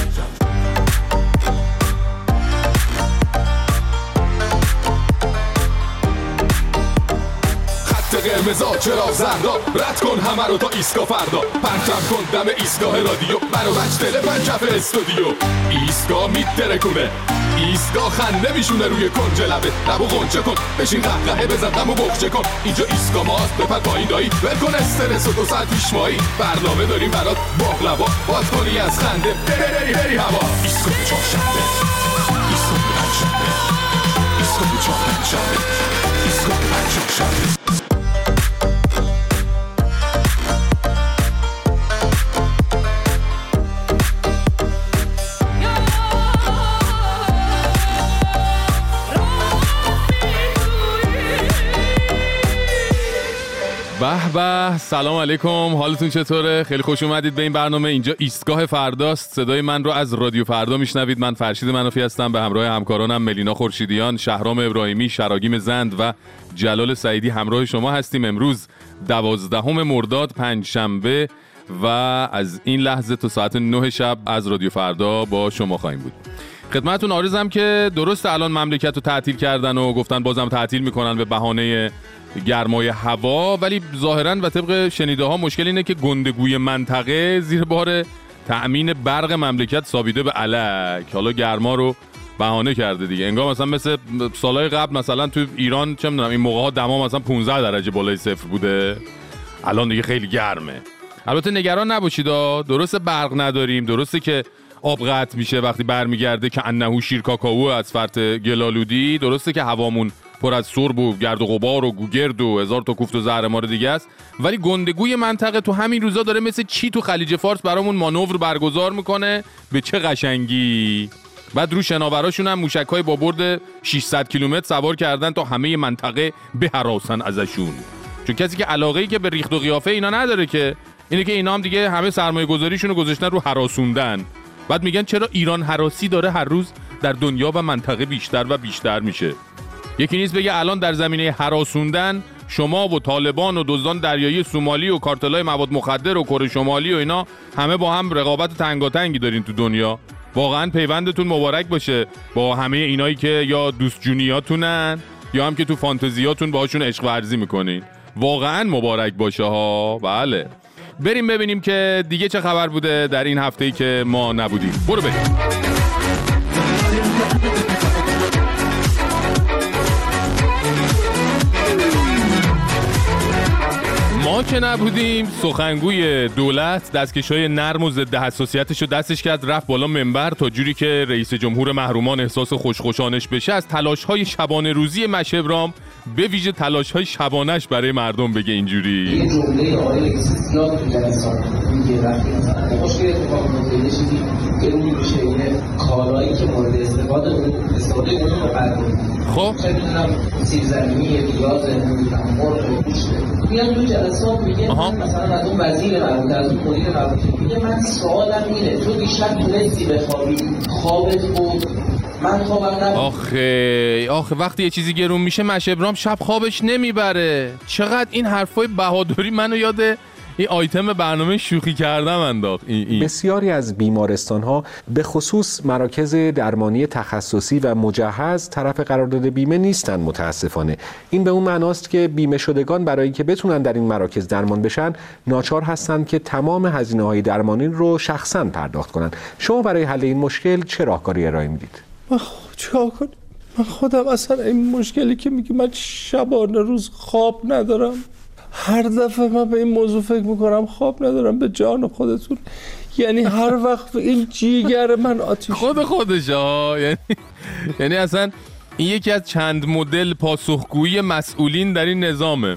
خط قرمزا چرا زردا رد کن همه رو تا ایسکا فردا پرچم کن دم ایستگاه رادیو برو بچ دل پنجف استودیو ایستگاه میترکونه ایستگاه خنده میشونه روی کنج لبه لبو غنچه کن بشین قهقهه بزن دمو بخچه کن اینجا ایستگاه ماست بپر پایین دایی ول استرس و دو ساعت پیش مایی برنامه داریم برات باقلوا باد کنی از خنده بری بری هوا ایستگاه چهارشنبه ایستگاه پنجشنبه ایستگاه چهارشنبه ایستگاه پنجشنبه به به. سلام علیکم. حالتون چطوره؟ خیلی خوش اومدید به این برنامه. اینجا ایستگاه فرداست. صدای من رو از رادیو فردا میشنوید. من فرشید منافی هستم. به همراه همکارانم ملینا خورشیدیان شهرام ابراهیمی شراگیم زند و جلال سعیدی همراه شما هستیم. امروز دوازدهم مرداد پنج شنبه و از این لحظه تا ساعت 9 شب از رادیو فردا با شما خواهیم بود. خدمتتون آرزم که درست الان مملکت رو تعطیل کردن و گفتن بازم تعطیل می‌کنن به بهانه گرمای هوا. ولی ظاهرا و طبق شنیده ها مشکل اینه که گندگوی منطقه زیر بار تأمین برق مملکت سابیده به علک. حالا گرما رو بهانه کرده دیگه. انگار مثلا مثل سالهای قبل مثلا تو ایران چه می‌دونم این موقع ها دما مثلا 15 درجه بالای صفر بوده. الان دیگه خیلی گرمه. البته نگران نباشید درست برق نداریم. درسته که آب قطع میشه وقتی برمیگرده که انهو شیر کاکائو از فرط گلالودی. درسته که هوامون پر از سرب و گرد و غبار و گوگرد و هزار تا کوفت و زهر مار دیگه است. ولی گندگوی منطقه تو همین روزا داره مثل چی تو خلیج فارس برامون مانور برگزار می‌کنه. به چه قشنگی. بعد رو شناوراشون هم موشک های با برد 600 کیلومتر سوار کردن تا همه منطقه بهراسن ازشون. چون کسی که علاقه ای که به ریخت و قیافه اینا نداره که اینه که اینا هم دیگه همه سرمایه گذاریشون رو گذاشتن رو حراسوندن. بعد میگن چرا ایران حراسی داره هر روز در دنیا و منطقه بیشتر و بیشتر میشه. یکی نیست بگه الان در زمینه حراسوندن شما و طالبان و دزدان دریایی سومالی و کارتلای مواد مخدر و کره شمالی و اینا همه با هم رقابت تنگاتنگی دارین تو دنیا. واقعا پیوندتون مبارک باشه با همه اینایی که یا دوست جونیاتونن یا هم که تو فانتزیاتون باهاشون عشق ورزی می‌کنین. واقعا مبارک باشه ها. بله. بریم ببینیم که دیگه چه خبر بوده در این هفته ای که ما نبودیم. برو بریم. ما که نبودیم. سخنگوی دولت دستکش های نرم و ضد حساسیتش رو دستش کرد رفت بالا منبر تا جوری که رئیس جمهور محرومان احساس خوشخوشانش بشه از تلاش های شبانه روزی مشبرام به ویژه تلاش های شبانش برای مردم بگه اینجوری. کالایی که مورد استفاده اون استفاده اون رو خب. چه می‌دونم سیب زمینی پیاز نمی‌دونم مرغ گوشت. میان تو جلسات میگه آها. من مثلا از اون وزیر مربوط از اون مدیر مربوط میگه من سوالم اینه تو دیشب تونستی بخوابی خوابت بود من خوابم آخه آخه وقتی یه چیزی گرون میشه مشبرام شب خوابش نمی‌بره چقدر این حرفای بهادری منو یاد این آیتم برنامه شوخی کردم انداخت. این, این. بسیاری از بیمارستان ها به خصوص مراکز درمانی تخصصی و مجهز طرف قرارداد بیمه نیستند متاسفانه. این به اون معناست که بیمه شدگان برای اینکه بتونن در این مراکز درمان بشن ناچار هستند که تمام هزینه های درمانی رو شخصا پرداخت کنند. شما برای حل این مشکل چه راهکاری ارائه می‌دید؟ من چیکار کنم؟ من خودم اصلا این مشکلی که میگه من شبانه روز خواب ندارم. هر دفعه من به این موضوع فکر می‌کنم خواب ندارم به جان خودتون. یعنی هر وقت این جیگر من آتیش خود خودش ها یعنی یعنی اصلا این یکی از چند مدل پاسخگویی مسئولین در این نظامه.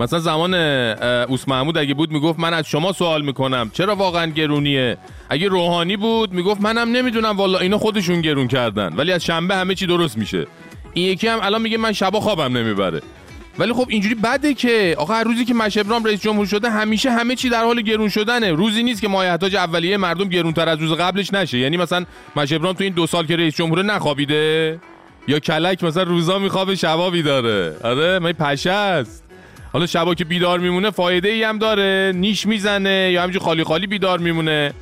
مثلا زمان اوس محمود اگه بود می‌گفت من از شما سوال می‌کنم چرا واقعا گرونیه؟ اگه روحانی بود می‌گفت منم نمی‌دونم والا اینا خودشون گرون کردن ولی از شنبه همه چی درست میشه. این یکی هم الان میگه من شبا خوابم نمی‌بره. ولی خب اینجوری بده که آقا هر روزی که مشبرام رئیس جمهور شده همیشه همه چی در حال گرون شدنه. روزی نیست که مایحتاج اولیه مردم گرونتر از روز قبلش نشه. یعنی مثلا مشبرام تو این دو سال که رئیس جمهور نخوابیده یا کلک مثلا روزا میخوابه شبا بیداره آره من پشه است؟ حالا شبا که بیدار میمونه فایده ای هم داره. نیش می‌زنه یا همینجور خالی خالی بیدار میمونه.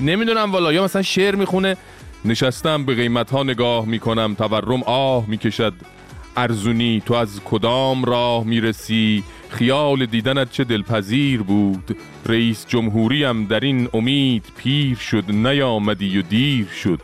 نمی‌دونم والا. یا مثلا شعر می‌خونه نشستم به قیمت ها نگاه می‌کنم تورم آه می‌کشد. ارزونی تو از کدام راه می‌رسی؟ خیال دیدنت چه دلپذیر بود؟ رئیس جمهوریم در این امید پیر شد نیامدی و دیر شد.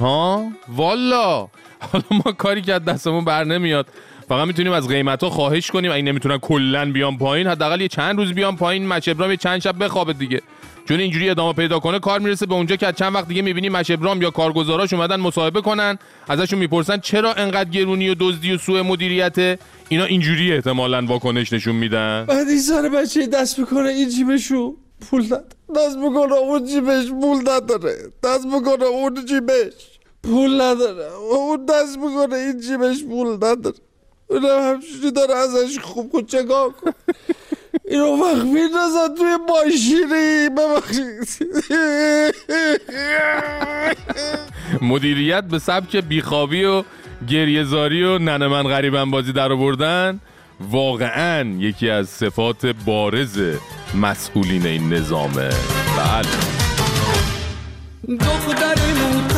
ها؟ والا! حالا ما کاری که از دستمون بر نمیاد. فقط می‌تونیم از قیمت ها خواهش کنیم. اگه نمی‌تونن کلا بیان پایین حداقل یه چند روز بیان پایین مچبرام یه چند شب بخوابه دیگه. چون اینجوری ادامه پیدا کنه کار می‌رسه به اونجا که چند وقت دیگه می‌بینیم مشبرام یا کارگزاراش اومدن مصاحبه کنن ازشون می‌پرسن چرا انقدر گرونی و دزدی و سوء مدیریت؟ اینا اینجوری احتمالا واکنش نشون میدن. بعد این سر بچه دست می‌کنه این جیبشو پول نداره دست می‌کنه اون جیبش پول نداره. دست می‌کنه اون جیبش پول نداره. اون دست می‌کنه این جیبش پول نداره. اونم همچونی داره ازش خوب خود چگاه کن اینو وقت میندازن توی ماشینی ببخشید. مدیریت به سبک بیخوابی و گریهزاری و ننه من غریبم بازی در آوردن. واقعا یکی از صفات بارز مسئولین این نظامه. بله. دخترمون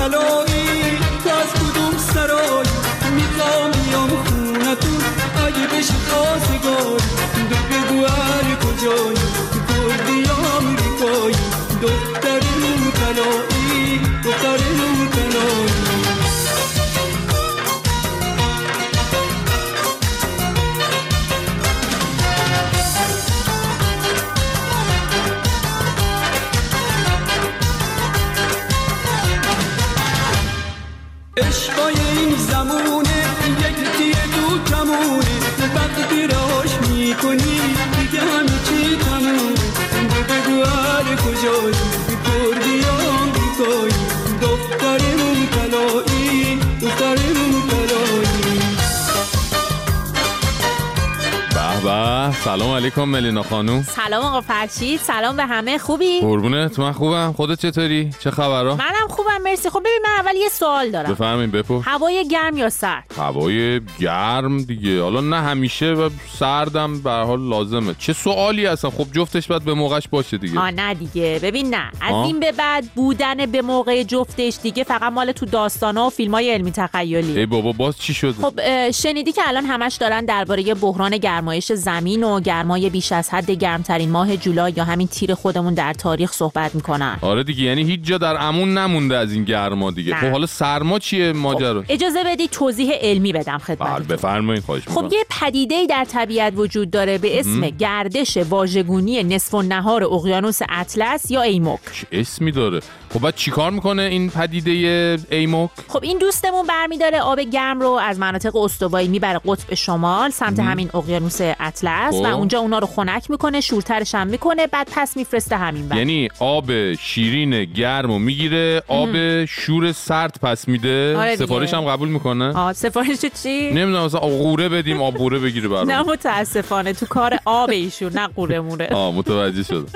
علیکم ملینا خانوم. سلام آقا فرشید. سلام به همه. خوبی؟ قربونت من خوبم. خودت چطوری؟ چه خبرها؟ منم خوبم مرسی. خب ببین من اول یه سوال دارم. بفهمین بپرس. هوای گرم یا سرد؟ هوای گرم دیگه. حالا نه همیشه و سردم به هر حال لازمه. چه سوالی هستن؟ خب جفتش باید به موقعش باشه دیگه. آ نه دیگه. ببین نه. از آه. این به بعد بودن به موقع جفتش دیگه فقط مال تو داستانا و فیلم های علمی تخیلی. ای بابا باز چی شده؟ خب شنیدی که الان همش دارن درباره بحران گرمایش زمین و گرمای بیش از حد گرمترین ماه جولای یا همین تیر خودمون در تاریخ صحبت می‌کنن. آره دیگه یعنی هیچ جا در امون نمونده از این گرما دیگه. نه. خب حالا سرما چیه ماجرا؟ اجازه بدی توضیح علمی بدم بله خدمتتون بفرمایید خواهش خب می‌کنم یه پدیده در طبیعت وجود داره به اسم گردش واژگونی نصف و نهار اقیانوس اطلس یا ایموک. چه اسمی داره؟ خب بعد چیکار می‌کنه این پدیده ایموک؟ خب این دوستمون برمیداره آب گرم رو از مناطق استوایی می‌بره قطب شمال سمت همین اقیانوس اطلس خب. و اونجا اونا رو خنک می‌کنه شورترش هم می‌کنه بعد پس میفرسته همین بر. یعنی آب شیرین گرم رو می‌گیره آب شور سرد پس میده. آره. سفارش هم قبول می‌کنه. آه سفارش چی؟ نمی‌دونم مثلا قوره بدیم آب قوره بگیره نه برام متاسفانه تو کار آب ایشون نه قوره موره آه متوجه شدم.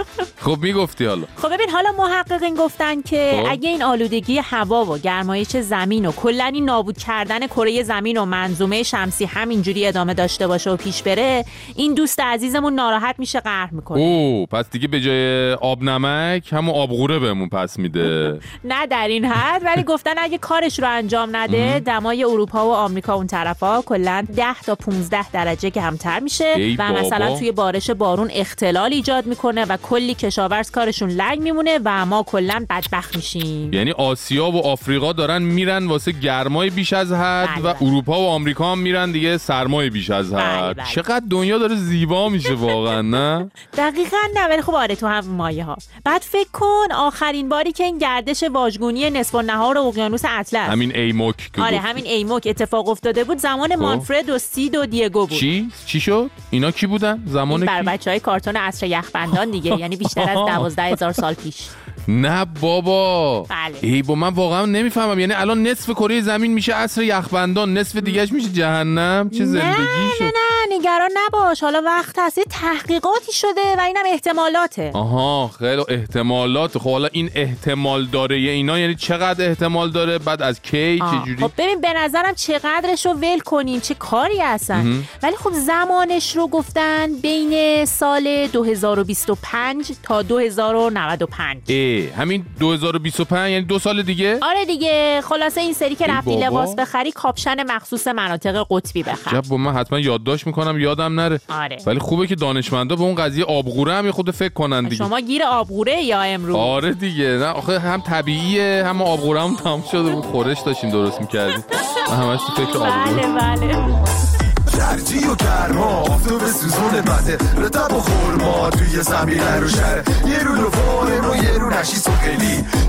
خب می‌گفتی حالا. خب ببین حالا محققین گفتن که خب. اگه این آلودگی هوا و گرمایش زمین و کلا این نابود کردن کره زمین و منظومه شمسی همینجوری ادامه داشته باشه و پیش بره این دوست عزیزمون ناراحت میشه قهر می‌کنه او پس دیگه به جای آب نمک همون آب قوره بهمون پس میده نه در این حد ولی گفتن اگه کارش رو انجام نده دمای اروپا و آمریکا اون طرفا کلا 10 تا 15 درجه کمتر میشه ای و. مثلا توی بارش بارون اختلال ایجاد می‌کنه و کلی کشاورز کارشون لنگ میمونه و ما کلا بدبخت میشیم یعنی آسیا و آفریقا دارن میرن واسه گرمای بیش از حد بله، و بله. اروپا و آمریکا هم میرن دیگه سرمای بیش از بله، حد. بله. چقدر دنیا داره زیبا میشه واقعا نه؟ دقیقا نه ولی خب آره تو هم مایه ها بعد فکر کن آخرین باری که این گردش واژگونی نصف نهار اقیانوس اطلس. همین ایموک که آره. همین ایموک اتفاق افتاده بود. زمان مانفرد و سید و دیگو بود. چی؟ چی شد؟ اینا کی بودن؟ زمان بر کی؟ بچه های کارتون عصر یخبندان دیگه یعنی بیشتر از دوازده هزار سال پیش. نه بابا. بله. ای با من واقعا نمی‌فهمم. یعنی الان نصف کره زمین میشه عصر یخبندان نصف دیگهش میشه جهنم. چه زندگی نه شد. نه نه نگران نباش. حالا وقت هست. یه تحقیقاتی شده و اینم احتمالاته. آها خیلی احتمالات. خب حالا این احتمال داره یه اینا؟ یعنی چقدر احتمال داره؟ بعد از کی؟ آه، چجوری خب ببین به نظرم چقدرش رو ول کنیم؟ چه کاری هستن؟ ولی خب زمانش رو گفتن بین سال 2025 تا 2095 ای همین 2025 یعنی دو سال دیگه؟ آره دیگه. خلاصه این سری که رفتی. لباس بخری کاپشن مخصوص مناطق قطبی بخر. جب با من حتما یادداشت می‌کنم یادم نره. آره. ولی خوبه که دانشمندا به اون قضیه آبغوره هم خود فکر کنن دیگه. شما گیر آبغوره یا امروز؟ آره دیگه. نه آخه هم طبیعیه هم آبغوره هم تمام شده بود. خورش داشتیم درست می‌کردیم. همش تو فکر آبغوره. بله بله. گرجی و گرما. آفتاب سوزون بده رتب و خورما توی زمین رو شهر یه رو لفارن و یه رو نشیس و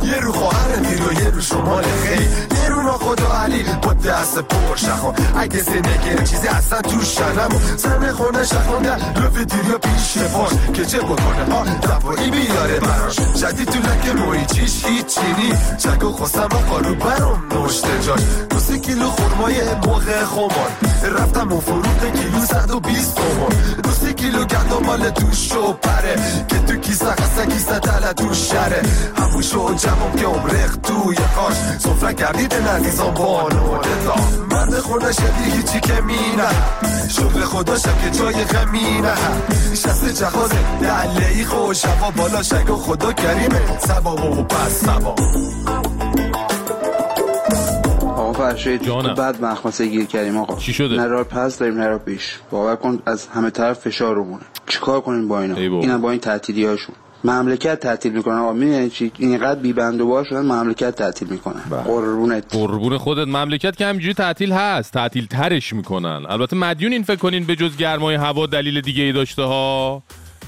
یه رو خواهر دیر و یه رو شمال خیلی. یه رو خدا علی با دست پر اگه زندگی چیزی اصلا تو شنم و زن خونه شخوانده لف دیر یا پیش پاش که چه بکنه؟ ها دفاعی بیاره براش. جدید تو لکه روی چیش هیچی نی چک و و قارو برام نشته جاش. دو کیلو خورمای موقع خمار. رفتم و فروخت کیلو صد و بیست تومن. دو سه کیلو گندم مال دوش و پره. که تو کیسه قصه کیسه تله تو شره. همون شو جمعم که عمرخ توی کاش. صفره کردید نزیزان بانو دا مرد خونه شدی هیچی که مینه. شغل خدا شب که جای غمینه. شست جهاز دله ای خوش هوا بالا شگ و خدا کریمه. سبا و پس سبا. تو بعد مخمسه گیر کردیم آقا. چی شده؟ نه راه پس داریم نه راه پیش. باور کن از همه طرف فشار رومونه چیکار کنیم با اینا. اینا با این تعطیلی هاشون مملکت تعطیل می‌کنن آقا. چی؟ اینقدر بی بند و بار شدن مملکت تعطیل می‌کنن بله. قربونت. قربون خودت. مملکت که همینجوری تعطیل هست. تعطیل ترش می‌کنن. البته مدیون این فکر کنین به جز گرمای هوا دلیل دیگه ای داشته ها.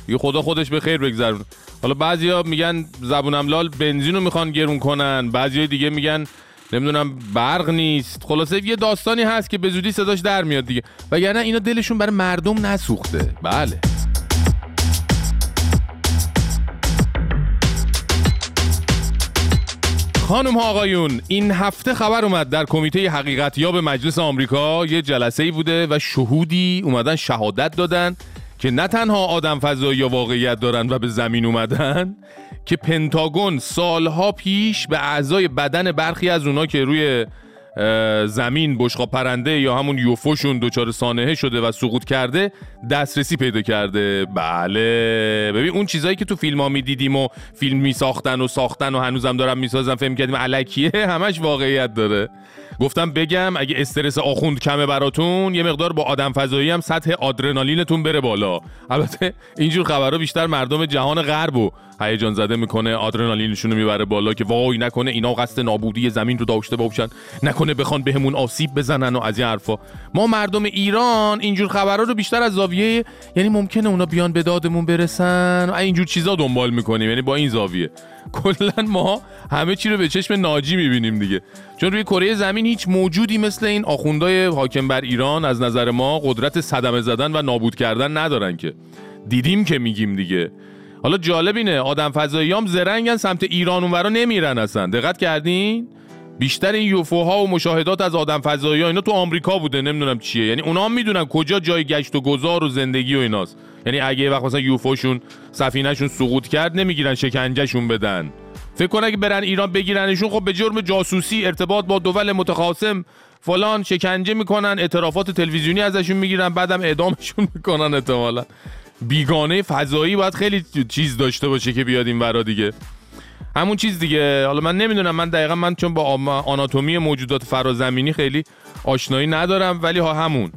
یه خدا خودش به خیر بگذرون حالا بعضیا میگن زبونم لال بنزین رو می‌خوان گرون کنن. بعضی دیگه میگن نمی‌دونم برق نیست. خلاصه یه داستانی هست که به زودی صداش در میاد دیگه. وگرنه اینا دلشون برای مردم نسوخته. بله. خانم ها آقایون این هفته خبر اومد در کمیته حقیقت یا به مجلس آمریکا یه جلسه ای بوده و شهودی اومدن شهادت دادن. که نه تنها آدم فضایی واقعیت دارن و به زمین اومدن که پنتاگون سالها پیش به اعضای بدن برخی از اونا که روی زمین بشقاب پرنده یا همون یوفوشون دچار سانحه شده و سقوط کرده دسترسی پیدا کرده. بله. ببین اون چیزایی که تو فیلم ها می‌دیدیم و فیلم میساختن و ساختن و هنوزم دارن می‌سازن فهم کردیم علکیه همش واقعیت داره. گفتم بگم اگه استرس آخوند کمه براتون یه مقدار با آدم فضایی هم سطح آدرنالینتون بره بالا. البته اینجور خبرها بیشتر مردم جهان غرب و هیجان زده می‌کنه آدرنالینشون رو می‌بره بالا که وای نکنه اینا قصد نابودی زمین رو داشته باشن نکنه بخوان بهمون آسیب بزنن و از این حرفا. ما مردم ایران اینجور خبرها رو بیشتر از زاویه یعنی ممکنه اونا بیان به دادمون برسن و اینجور چیزا دنبال می‌کنیم یعنی با این زاویه. کلا ما همه چی رو به چشم ناجی می‌بینیم دیگه. چون روی کره زمین هیچ موجودی مثل این آخوندهای حاکم بر ایران از نظر ما قدرت صدمه زدن و نابود کردن ندارن که. دیدیم که میگیم دیگه. حالا جالب اینه آدم فضایی هم زرنگن سمت ایران اونورا نمیرن اصلا. دقت کردین؟ بیشتر این یوفوها و مشاهدات از آدم فضایی ها اینا تو آمریکا بوده نمی‌دونم چیه. یعنی اونا هم می‌دونن کجا جای گشت و گذار و زندگی و ایناست. یعنی اگه یه وقت مثلا یوفوشون سفینهشون سقوط کرد نمی‌گیرن شکنجهشون بدن. فکر کن اگه برن ایران بگیرنشون خب به جرم جاسوسی ارتباط با دول متخاصم فلان شکنجه می‌کنن اعترافات تلویزیونی ازشون می‌گیرن بعدم اعدامشون می‌کنن احتمالا. بیگانه فضایی باید خیلی چیز داشته باشه که بیاد این ورا دیگه. همون چیز دیگه. حالا من نمی‌دونم من دقیقا من چون با آناتومی موجودات فرازمینی خیلی آشنایی ندارم ولی ها همون.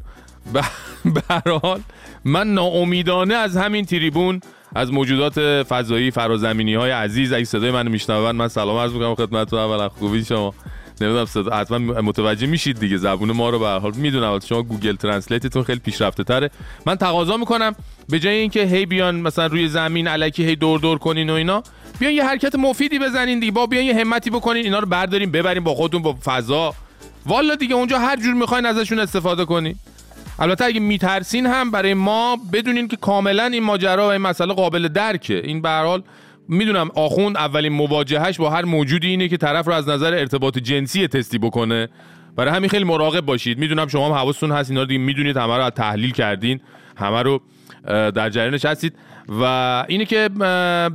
به حال من ناامیدانه از همین تریبون از موجودات فضایی فرازمینی های عزیز اگه صدای منو میشنون من سلام عرض می‌کنم خدمتتون. اولا خوبی شما. نمی‌دونم صدا حتما متوجه میشید دیگه. زبون ما رو به هر حال می‌دونم. شما Google Translate تون خیلی پیشرفته تره. من تقاضا می‌کنم. به جای اینکه هی بیان مثلا روی زمین الکی هی دور دور کنین و اینا بیان یه حرکت مفیدی بزنین دیگه. بابا بیان یه همتی بکنین اینا رو بردارین ببرین با خودتون با فضا. والا دیگه اونجا هر جور می‌خواین ازشون استفاده کنین. البته اگه میترسین هم برای ما بدونین که کاملا این ماجرا و این مسئله قابل درکه. این به می‌دونم آخوند اولین مواجهش با هر موجودی اینه که طرف رو از نظر ارتباط جنسی تستی بکنه. برای همین خیلی مراقب باشید. می‌دونم شما هم حواستون هست اینا رو می‌دونید همه رو تحلیل کردین همه رو در جریانش هستید. و اینه که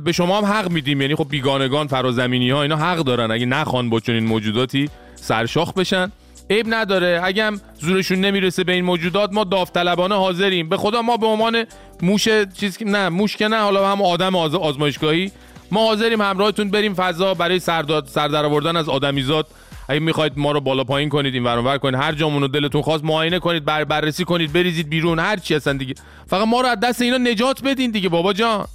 به شما هم حق میدیم. یعنی خب بیگانگان فرازمینی ها اینا حق دارن. اگه نخوان با چنین موجوداتی سرشاخ بشن. عیب نداره. اگه هم زورشون نمی‌رسه به این موجودات ما داوطلبانه حاضریم. به خدا ما به عنوان موش چیز نه موش که نه حالا هم آدم آز... آزمایشگاهی. ما حاضریم همراهتون بریم فضا برای سرداد سر در آوردن از آدمیزاد. اگه می‌خواید ما رو بالا پایین کنید این ور ور کنید. هر جامون رو دلتون خواست معاینه کنید بر بررسی کنید بریزید بیرون. هر چی هستن دیگه. فقط ما رو از دست اینا نجات بدین دیگه بابا جان.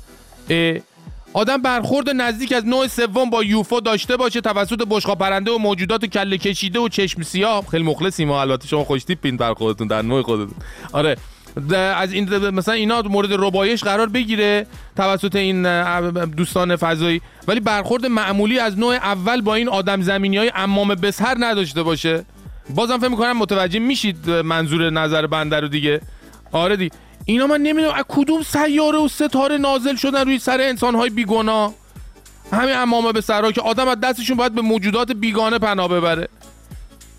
آدم برخورد نزدیک از نوع سوم با یوفو داشته باشه توسط بشقا پرنده و موجودات کله کشیده و چشم سیاه. خیلی مخلصیم ما البته شما خوش تیپین برخوردتون در نوع خودتون. آره از این مثلا اینا مورد ربایش قرار بگیره توسط این دوستان فضایی. ولی برخورد معمولی از نوع اول با این آدم زمینی های امام بسر نداشته باشه. بازم فکر می‌کنم متوجه میشید منظور نظر بنده رو دیگه. آره دی اینا من نمی‌دونم از کدوم سیاره و ستاره نازل شدن روی سر انسانهای بیگناه؟ همین امامه به سرها که آدم از دستشون باید به موجودات بیگانه پناه ببره.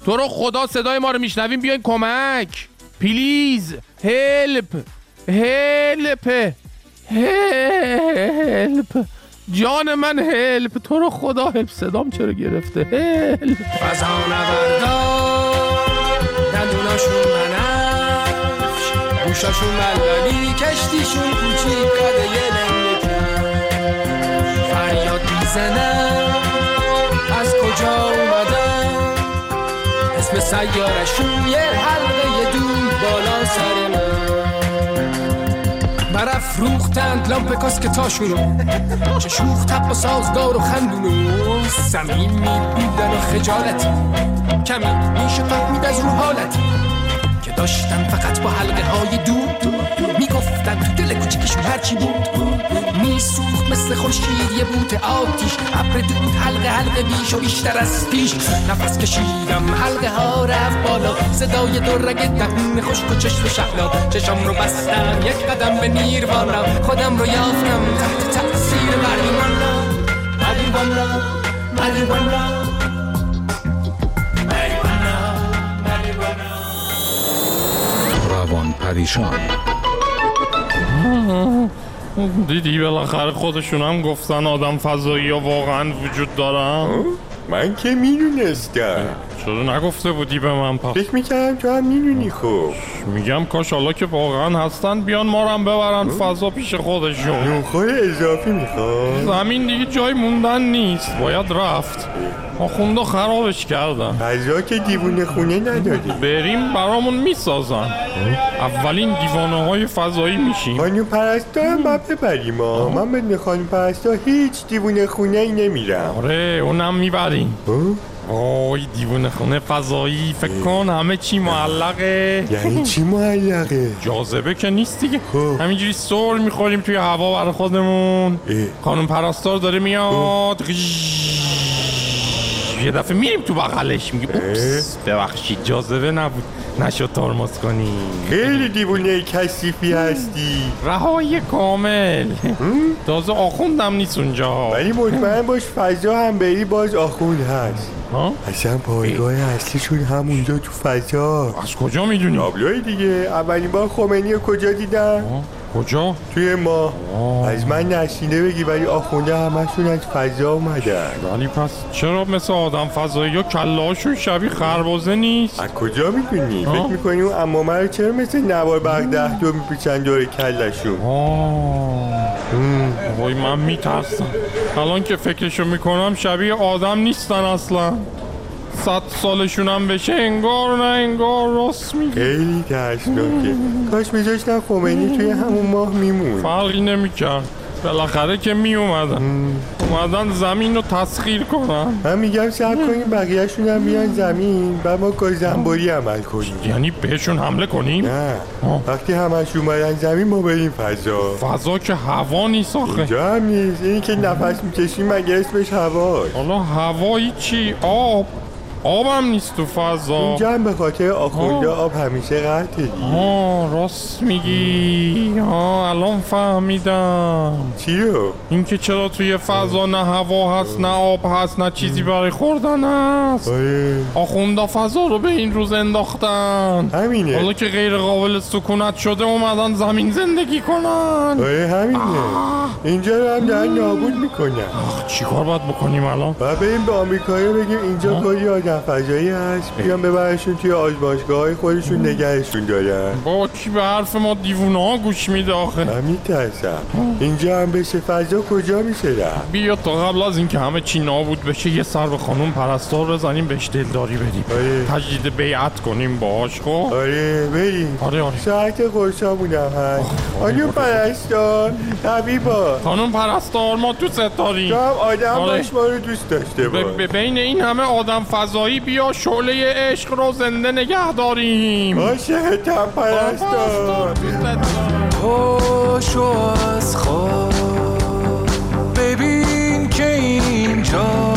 تو رو خدا صدای ما رو میشنویم بیاین کمک. پلیز هلپ هلپ هلپ. جان من هلپ. تو رو خدا هلپ. صدام چرا گرفته؟ هلپ. فضانوردا دندوناشون بنفش گوشاشون ملولی کشتیشون کوچیک کاده یه لنگه فریاد می‌زنن از کجا اومدن؟ اسم سیارشون یه حلقه دود بالا سر من. برف روختند لامپ کاسکتاشونو چه شوخ تب و سازگار و خندونو سمیم میبودن و خجالتی. کمی میشه فهمید از رو حالتی. داشتن فقط با حلقه های دود. می‌گفتن تو دل کوچیکشون هرچی بود. میسوخت مثل خورشید یه بوت آتیش. ابر دود حلقه حلقه بیش و بیشتر از پیش. نفس کشیدم حلقه ها رفت بالا. صدای درگ دهون خشک و چشم شهلا. چشم رو بستم یک قدم به نیروانا. خودم رو یافتم تحت تاثیر مریوانا. مریوانا مریوانا. پریشان. دیدی بالاخره خودشون هم گفتن آدم فضایی ها واقعا وجود دارن؟ من که می‌دونستم. چرا نگفته بودی به من پس فکر می‌کردم تو هم می‌دونی خب. میگم کاش حالا که واقعا هستن بیان ما رو هم ببرن فضا پیش خودشون. نونخور اضافی می‌خواد. زمین دیگه جای موندن نیست. باید رفت. آخونده خرابش کردن. فضا که دیوونه خونه نداری. بریم برامون می‌سازن. اولین دیوانه های فضایی میشیم. خانم پرستار هم باید ببریم ها من بدون خانم پرستار هیچ دیوونه خونه ای نمیرم. آره اونم می‌بریم. وای دیوونه خونه فضایی فکر کن همه چی معلقه یعنی چی معلقه جاذبه که نیست دیگه همینجوری سر می‌خوریم توی هوا برای خودمون خانم پرستار داره میاد یه دفعه میریم تو بغلش میگه اوپس ببخشید جاذبه نبود نشد ترمز کنی. خیلی دیوونه کثیفی هستی. رهایی کامل. تازه آخوندم نیست اونجا. ولی مطمئن باش فضا هم بری باز آخوند هست. اصلا پایگاه اصلیشون همونجا تو فضا. از کجا می‌دونی؟ تابلوی دیگه. اولین بار خمینی کجا دیدن؟ کجا؟ توی ما. از من نشینه بگی ولی آخونده همشون از فضا اومدن. ولی پس چرا مثل آدم فضایی؟ ها کلهاشون شبیه خربازه نیست؟ از کجا می‌دونی؟ فکر می‌کنی اون امامه رو چرا مثل نوار ده دو میپیچن دور کلشون وای من میترسم. الان که فکرشو می‌کنم شبیه آدم نیستن اصلا. صد سالشون هم بشه انگار نه انگار راست میگی. خیلی ترسناکه. کاش میذاشتن خمینی توی همون ماه میمون. فرقی نمی‌کرد. بالاخره که می اومدن اومدن زمین رو تسخیر کنن. من میگم سب کنیم بقیهشون هم بیان زمین و ما گازنبوری عمل کنیم. یعنی بهشون حمله کنیم؟ نه. وقتی همش اومدن زمین ما بریم فضا. فضا که هوا نیست آخه. اینجا هم نیست. اینی که نفس می‌کشیم مگه اسمش هواست حالا هوایی چی؟ آب. آبم نیست تو فضا. اینجا هم به خاطر آب همیشه قطعه. آه راست میگی. آه الان فهمیدم. چی رو؟ اینکه چرا توی فضا نه هوا هست نه آب هست نه چیزی برای خوردن هست. آره. آخونده فضا رو به این روز انداختن. همینه. حالا که غیر قابل سکونت شده اومدن زمین زندگی کنن. آره همینه. اینجا رو هم دارن نابود می‌کنن. چی کار باید بکنیم الان؟ و بریم به آمریکایی بگیم اینجا آدم فضایی هست بیان ببرشون توی آزمایشگاه خودشون نگهشون دارن. بابا کی به حرف ما دیوونه ها گوش میده آخه؟ من میترسم. اینجا هم بشه فضا کجا میشه رفت؟ بیا تا قبل از اینکه همه چی نابود بشه یه سر به خانم پرستار بزنیم بهش دلداری بدیم. آره. تجدید بیعت کنیم باش خب؟ آره بریم. آره آره. ساعت خورشامون هم هست. خانم پرستار حبیبا. خانم پرستار ما تو تو ستاریم هم آدم آره. باش ما رو دوست داشته باش. بین این همه آدم فضایی بیا شعله عشق رو زنده نگه داریم. باشه تم پرستار. پاشو از خواب. ببین که اینجا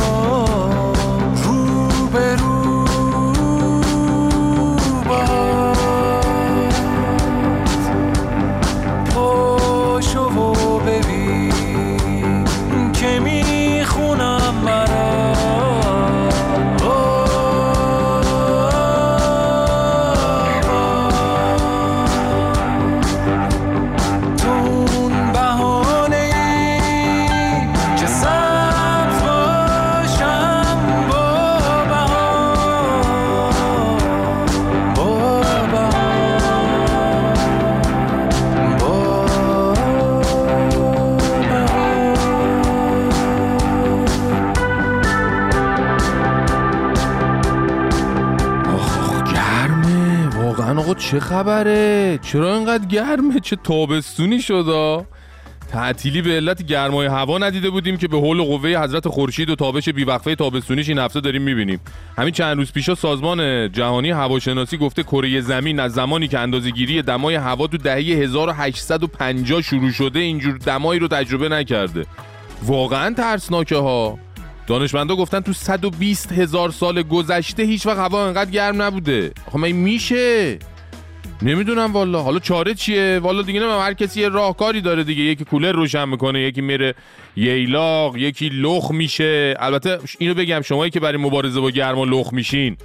چه خبره؟ چرا اینقدر گرمه؟ چه تابستونی شده تعطیلی به علت گرمای هوا ندیده بودیم که به حول قوه حضرت خورشید و تابش بیوقفه تابستونیش این هفته داریم می‌بینیم. همین چند روز پیشا سازمان جهانی هواشناسی گفته کره زمین از زمانی که اندازه‌گیری دمای هوا تو دهه 1850 شروع شده اینجور دمایی رو تجربه نکرده. واقعا ترسناکه ها. دانشمندا گفتن تو 120 هزار سال گذشته هیچ وقت هوا انقدر گرم نبوده. خب میشه؟ نمی‌دونم والا. حالا چاره چیه؟ والا دیگه نمیم هر کسی یه راهکاری داره دیگه. یکی کولر روشن می‌کنه یکی میره ییلاق یکی لخ میشه. البته اینو بگم شمایی که برای مبارزه با گرما لخ میشین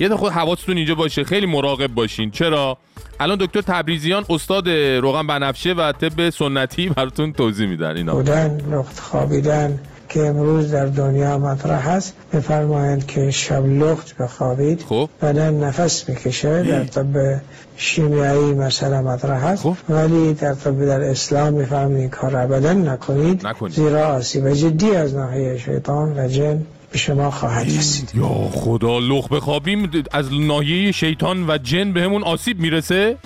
یه تا خود حواستون اینجا باشه. خیلی مراقب باشین. چرا؟ الان دکتر تبریزیان استاد روغن بنفشه و طب سنتی براتون توضیح میدن اینا. بودن لخت خوابیدن. که امروز در دنیا مطرح هست میفرمایند که شب لخت بخوابید خب. بدن نفس می‌کشه در طب شیمیایی مثلا مطرح هست ولی در طب در اسلام میفرمایند این کار ابدا نکنید نکنید. زیرا آسیب جدی از ناحیه شیطان و جن به شما خواهد رسید. یا خدا لخ بخوابیم از ناحیه شیطان و جن بهمون آسیب می‌رسه؟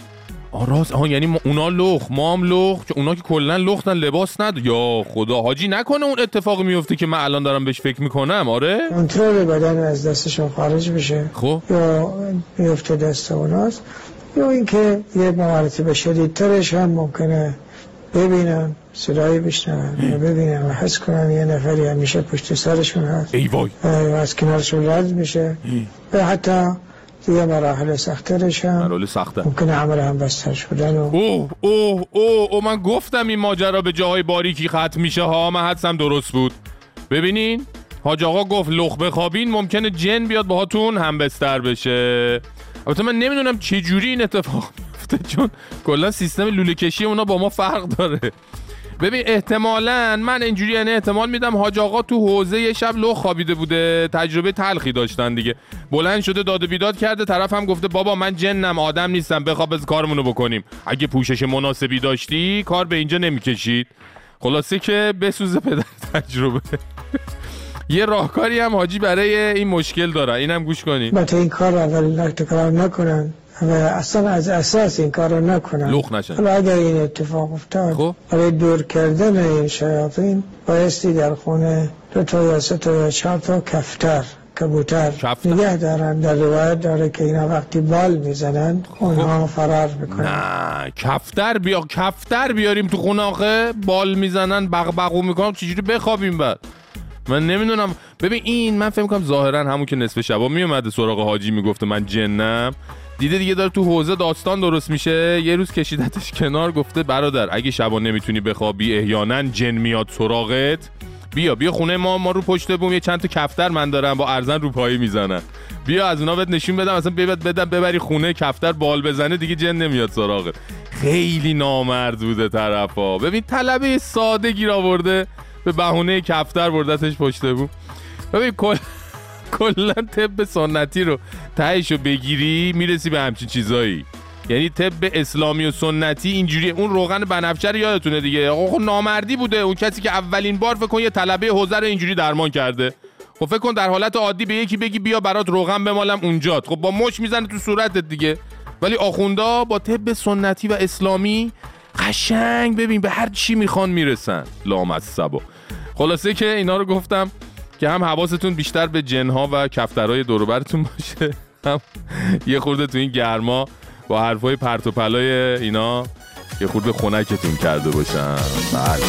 آه راست. آها یعنی اونا لخ ما هم لخ که اونا که کلا لختن لباس ند یا خدا حاجی نکنه اون اتفاقی میفته که من الان دارم بهش فکر می‌کنم. آره؟ کنترل بدن از دستشون خارج بشه. خب. یا میفته دست اوناست. یا اینکه یه مرتبه شدیدترش هم ممکنه ببینن صدایی بشنون یا ببینن و حس کنن یه نفری همیشه پشت سرشون هست. ای وای. از کنارشون رد میشه. و حتی یه مراحل سخترش هم مرحله سخته. ممکنه عمل هم بستر شدن و اوه اوه اوه اوه من گفتم این ماجرا به جاهای باریکی ختم میشه. ها من حدسم درست بود. ببینین حاج آقا گفت لخ بخوابین ممکنه جن بیاد باهاتون هم بستر بشه. البته من نمی‌دونم چه جوری این اتفاق میفته چون کلا سیستم لوله کشی اونا با ما فرق داره. ببین احتمالا من اینجوری یعنی احتمال میدم حاج آقا تو حوزه یه شب لخ خوابیده بوده تجربه تلخی داشتن دیگه. بلند شده داد و بیداد کرده طرف هم گفته بابا من جنم آدم نیستم بخواب از کارمونو بکنیم. اگه پوشش مناسبی داشتی کار به اینجا نمی‌کشید. خلاصه که بسوزه پدر تجربه. یه راهکاری هم حاجی برای این مشکل داره. اینم گوش کنین البته این کار اول نکنن. و اصلا از اساس این کار رو نکنن لخ نشن. حالا اگر این اتفاق افتاد خب. برای دور کردن این شیاطین بایستی در خونه دو تا یا سه تا یا چهار تا کفتر کبوتر نگه دارن. در روایت داره که اینا وقتی بال می‌زنن اونها فرار می‌کنن. نه کفتر بیا کفتر بیاریم تو خونه آخه. بال می‌زنن بغبغو می‌کنم چجوری بخوابیم بعد؟ من نمی‌دونم. ببین این من فکر کنم ظاهرا همون که نصف شبا میومده سراغ حاجی می‌گفته من جنم. دیده دیگه داره تو حوزه داستان درست میشه. یه روز کشیدتش کنار گفته برادر اگه شبا نمی‌تونی بخوابی احیانا جن میاد سراغت. بیا بیا خونه ما ما رو پشت بوم یه چند تا کفتر من دارم با ارزن رو پایی می‌زنن. بیا از اونا بهت نشون بدم اصلا ببد بدم ببری خونه کفتر بال بزنه دیگه جن نمیاد سراغت. خیلی نامرد بوده طرفا. ببین طلبه ساده گیر آورده به بهونه کفتر بردتش پشت بوم. ببین کل کلا طب سنتی رو تهش رو بگیری می‌رسی به همچین چیزایی. یعنی طب اسلامی و سنتی اینجوری اون روغن بنفشه رو یادتونه دیگه. آقا خب نامردی بوده. اون کسی که اولین بار فکر کن یه طلبه حوزه رو اینجوری درمان کرده. خب فکر کن در حالت عادی به یکی بگی بیا برات روغن بمالم اونجات. خب با مش می‌زنه تو صورتت دیگه. ولی آخوندا با طب سنتی و اسلامی قشنگ ببین به هر چی می‌خوان می‌رسن. لامصبا خلاصه که اینا رو گفتم که هم حواستون بیشتر به جنها و کفترهای دوروبرتون باشه. هم یه خورده تو این گرما با حرفای پرت و پلای اینا یه خورده خنکتون کرده باشم بله.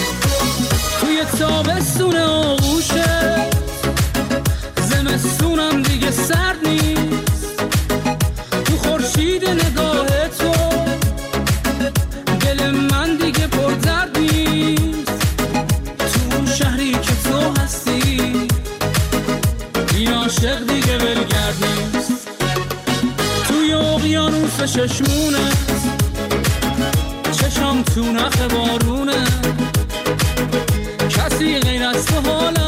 توی تابستون آغوشه زمستونم دیگه سرد نیست. تو خورشید نگاه چشمونت چشم تو نخ بارونه. کسی غیر از تو حالم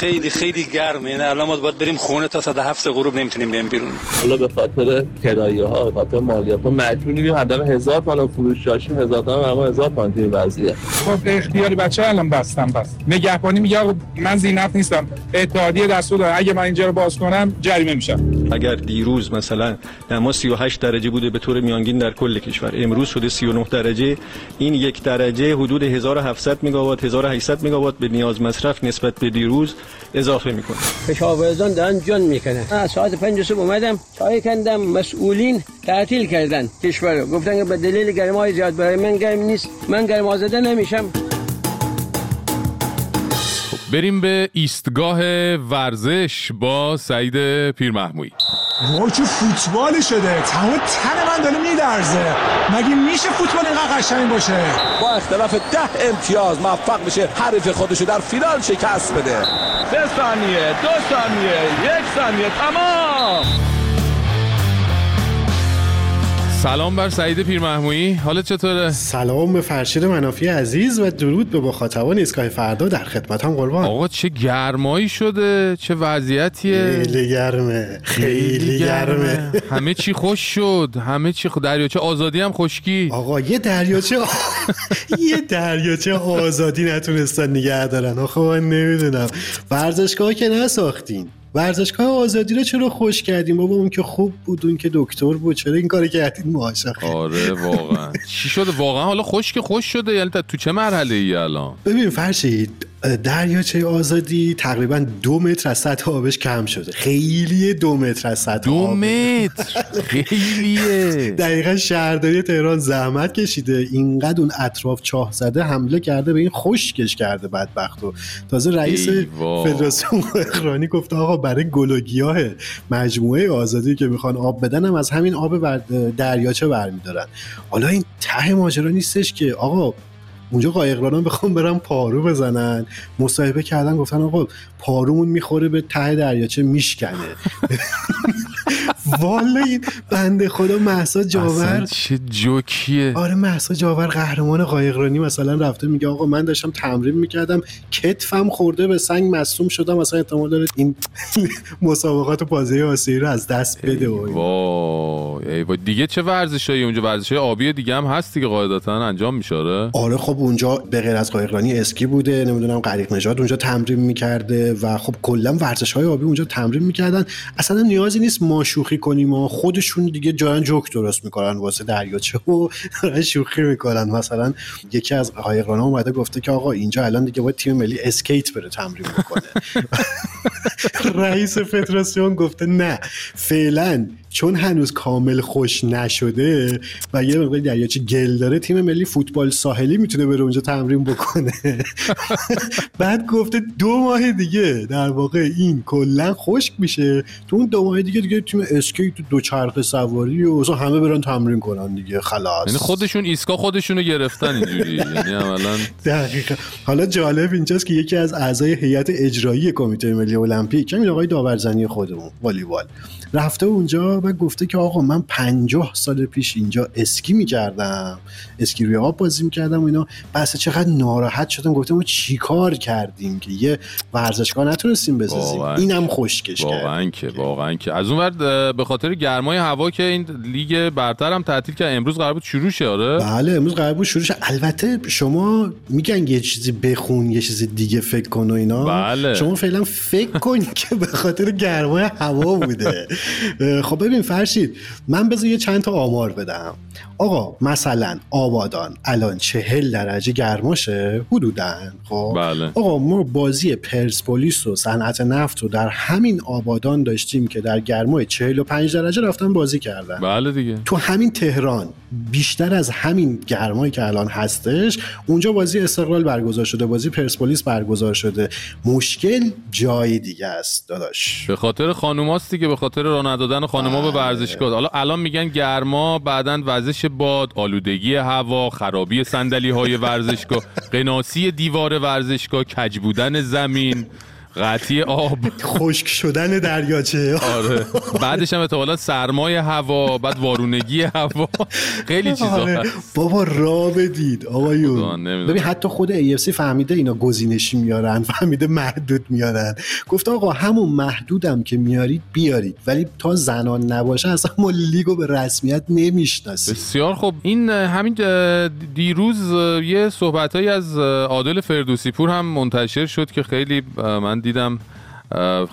خیلی خیلی گرمه. یعنی الان ما باید بریم خونه تا ساعت هفت غروب نمی‌تونیم بریم بیرون. حالا به خاطر کرایه ها به خاطر مالیات ها مجبور میگیم حداقل هزار تومن فروش داشتیم هزار تومن اما هزار تومن توی وضعیت خب اختیاری بچه الان بستم بس. نگهبانی میگه من زینت نیستم. اتحادیه دستور داره. اگه من اینجا رو باز کنم جریمه میشم. اگر دیروز مثلا دما 38 درجه بوده به طور میانگین در کل کشور. امروز شده 39 درجه. این یک درجه حدود 1700 مگاوات 1800 مگاوات به نیاز مصرف نسبت به دیروز اضافه می‌کنه. کشاورزان دارن جان می‌کنن از ساعت پنج صبح اومدم چای کندم مسئولین تعطیل کردن. کشور گفتن که به دلیل گرمای زیاد برای من گرم نیست. من گرم آزاده نمیشم. بریم به ایستگاه ورزش با سعید پیرمحمویی وای چه فوتبالی شده. تمام تن من داره میلرزه مگه میشه فوتبال اینقدر قشنگ باشه؟ با اختلاف ده امتیاز موفق بشه حریف خودشو در فینال شکست بده. سه ثانیه دو ثانیه یک ثانیه. تمام! سلام بر سعید پیرمحمویی حالت چطوره؟ سلام به فرشید منافی عزیز و درود به مخاطبان ایستگاه فردا در خدمتم قربان. آقا چه گرمایی شده چه وضعیتیه. خیلی گرمه خیلی گرمه. همه چی خوش شد همه چی دریاچه آزادی هم خشکی. آقا یه دریاچه. یه دریاچه آزادی نتونستن نگه دارن. آخه من نمی‌دونم. ورزشگاه که نساختین. ورزشگاه آزادی رو چرا خوش کردیم؟ بابا اون که خوب بود اون که دکتر بود. چرا این کار کردین معاشقه آره واقعا. چی شده؟ واقعا حالا خوش که خوش شده. یعنی تو چه مرحله ای الان؟ ببین فرشید دریاچه آزادی تقریبا دو متر از سطح آبش کم شده. خیلی دو متر از سطح دو آب. متر؟ خیلیه. دقیقا شهرداری تهران زحمت کشیده. اینقدر اون اطراف چاه زده حمله کرده به این خشکش کرده بدبخت و تازه رئیس فدراسیون اقرانی گفته آقا برای گل و گیاه مجموعه آزادی که می‌خوان آب بدن هم از همین آب دریاچه برمیدارن. حالا این ته ماجرا نیستش که آقا اونجا قایقرانان بخوام برن پارو بزنن. مصاحبه کردن گفتن آقا پارومون می‌خوره به ته دریاچه میشکنه؟ والا این بنده خدا محسا جاور. اصلا چه جوکیه. آره محسا جاور قهرمان قایقرانی مثلا رفته میگه آقا من داشتم تمرین می‌کردم کتفم خورده به سنگ مصوم شدم مثلا احتمال داره این مسابقات بازی آسیایی رو از دست بده. و. وای ای وای. دیگه چه ورزشایی؟ اونجا ورزشای آبی دیگه هم هست دیگه قاعدتا انجام میشه آره؟ آره خب اونجا به غیر از قایقرانی اسکی بوده نمی‌دونم غریق نژاد اونجا تمرین می‌کرده و خب کلا ورزش های آبی اونجا تمرین می‌کردن. اصلا نیازی نیست ما شوخی کنیم و خودشون دیگه جایان جوک درست می‌کنن واسه دریاچه و شوخی می‌کنن. مثلا یکی از قایقران اومده گفته که آقا اینجا الان دیگه باید تیم ملی اسکیت بره تمرین بکنه. رئیس فدراسیون گفته نه فعلا چون هنوز کامل خشک نشده و یه مقدار دریاچه گل داره تیم ملی فوتبال ساحلی می‌تونه بره اونجا تمرین بکنه. بعد گفته دو ماه دیگه در واقع این کلا خشک میشه. تو اون دو ماه دیگه دیگه تیم اسکیت دو چرخ سواری و اصلا همه برن تمرین کنن دیگه خلاص. یعنی خودشون ایسگا خودشونو گرفتن اینجوری. یعنی عملا دقیقا. حالا جالب اینجاست که یکی از اعضای هیئت اجرایی کمیته ملی المپیک همین آقای داورزنی خودمون والیبال رفته اونجا و گفته که آقا من پنجاه سال پیش اینجا اسکی می‌کردم. اسکی روی آب بازی می‌کردم و اینا. بس چقدر ناراحت شدم. گفتم ما چی کار کردیم که یه ورزشگاه نتونستیم بسازیم. اینم خشکش کرد واقعا که واقعا که. از اون ور به خاطر گرمای هوا که این لیگ برتر هم تعطیل که امروز قرار بود شروع شه آره؟ بله امروز قرار بود شروع شه. البته شما میگن یه چیزی بخون یه چیزی دیگه فکر کن و اینا. بله. شما فعلا فکر کن که به خاطر گرمای هوا بوده. خب ببین فرشید من بذار یه چند تا آمار بدم. آقا مثلا آبادان الان چهل درجه گرماشه؟ حدودا خب؟ بله. آقا ما بازی پرسپولیس و صنعت نفت رو در همین آبادان داشتیم که در گرمای 45 درجه رفتن بازی کردن. بله دیگه. تو همین تهران بیشتر از همین گرمایی که الان هستش اونجا بازی استقلال برگزار شده بازی پرسپولیس برگزار شده. مشکل جای دیگه است داداش. به خاطر خانوماست دیگه به خاطر راه ندادن خانوما بله. به ورزشگاه حالا الان میگن گرما بعدا وزش باد آلودگی هوا خرابی صندلی های ورزشگاه قناسی دیوار ورزشگاه کج بودن زمین قطعی آب. خشک شدن دریاچه. آره. بعدش هم احتمالا سرمای هوا بعد وارونگی هوا. خیلی چیزا آره. بابا را بدید آقایون. ببین حتی خود AFC فهمیده اینا گزینشی میارن فهمیده محدود میارن. گفته آقا همون محدودم که میارید بیارید. ولی تا زنان نباشه اصلا ما لیگو به رسمیت نمی‌شناسیم. بسیار خب این همین دیروز یه صحبتهایی از عادل فردوسی پور هم منتشر شد که خیلی من دیدم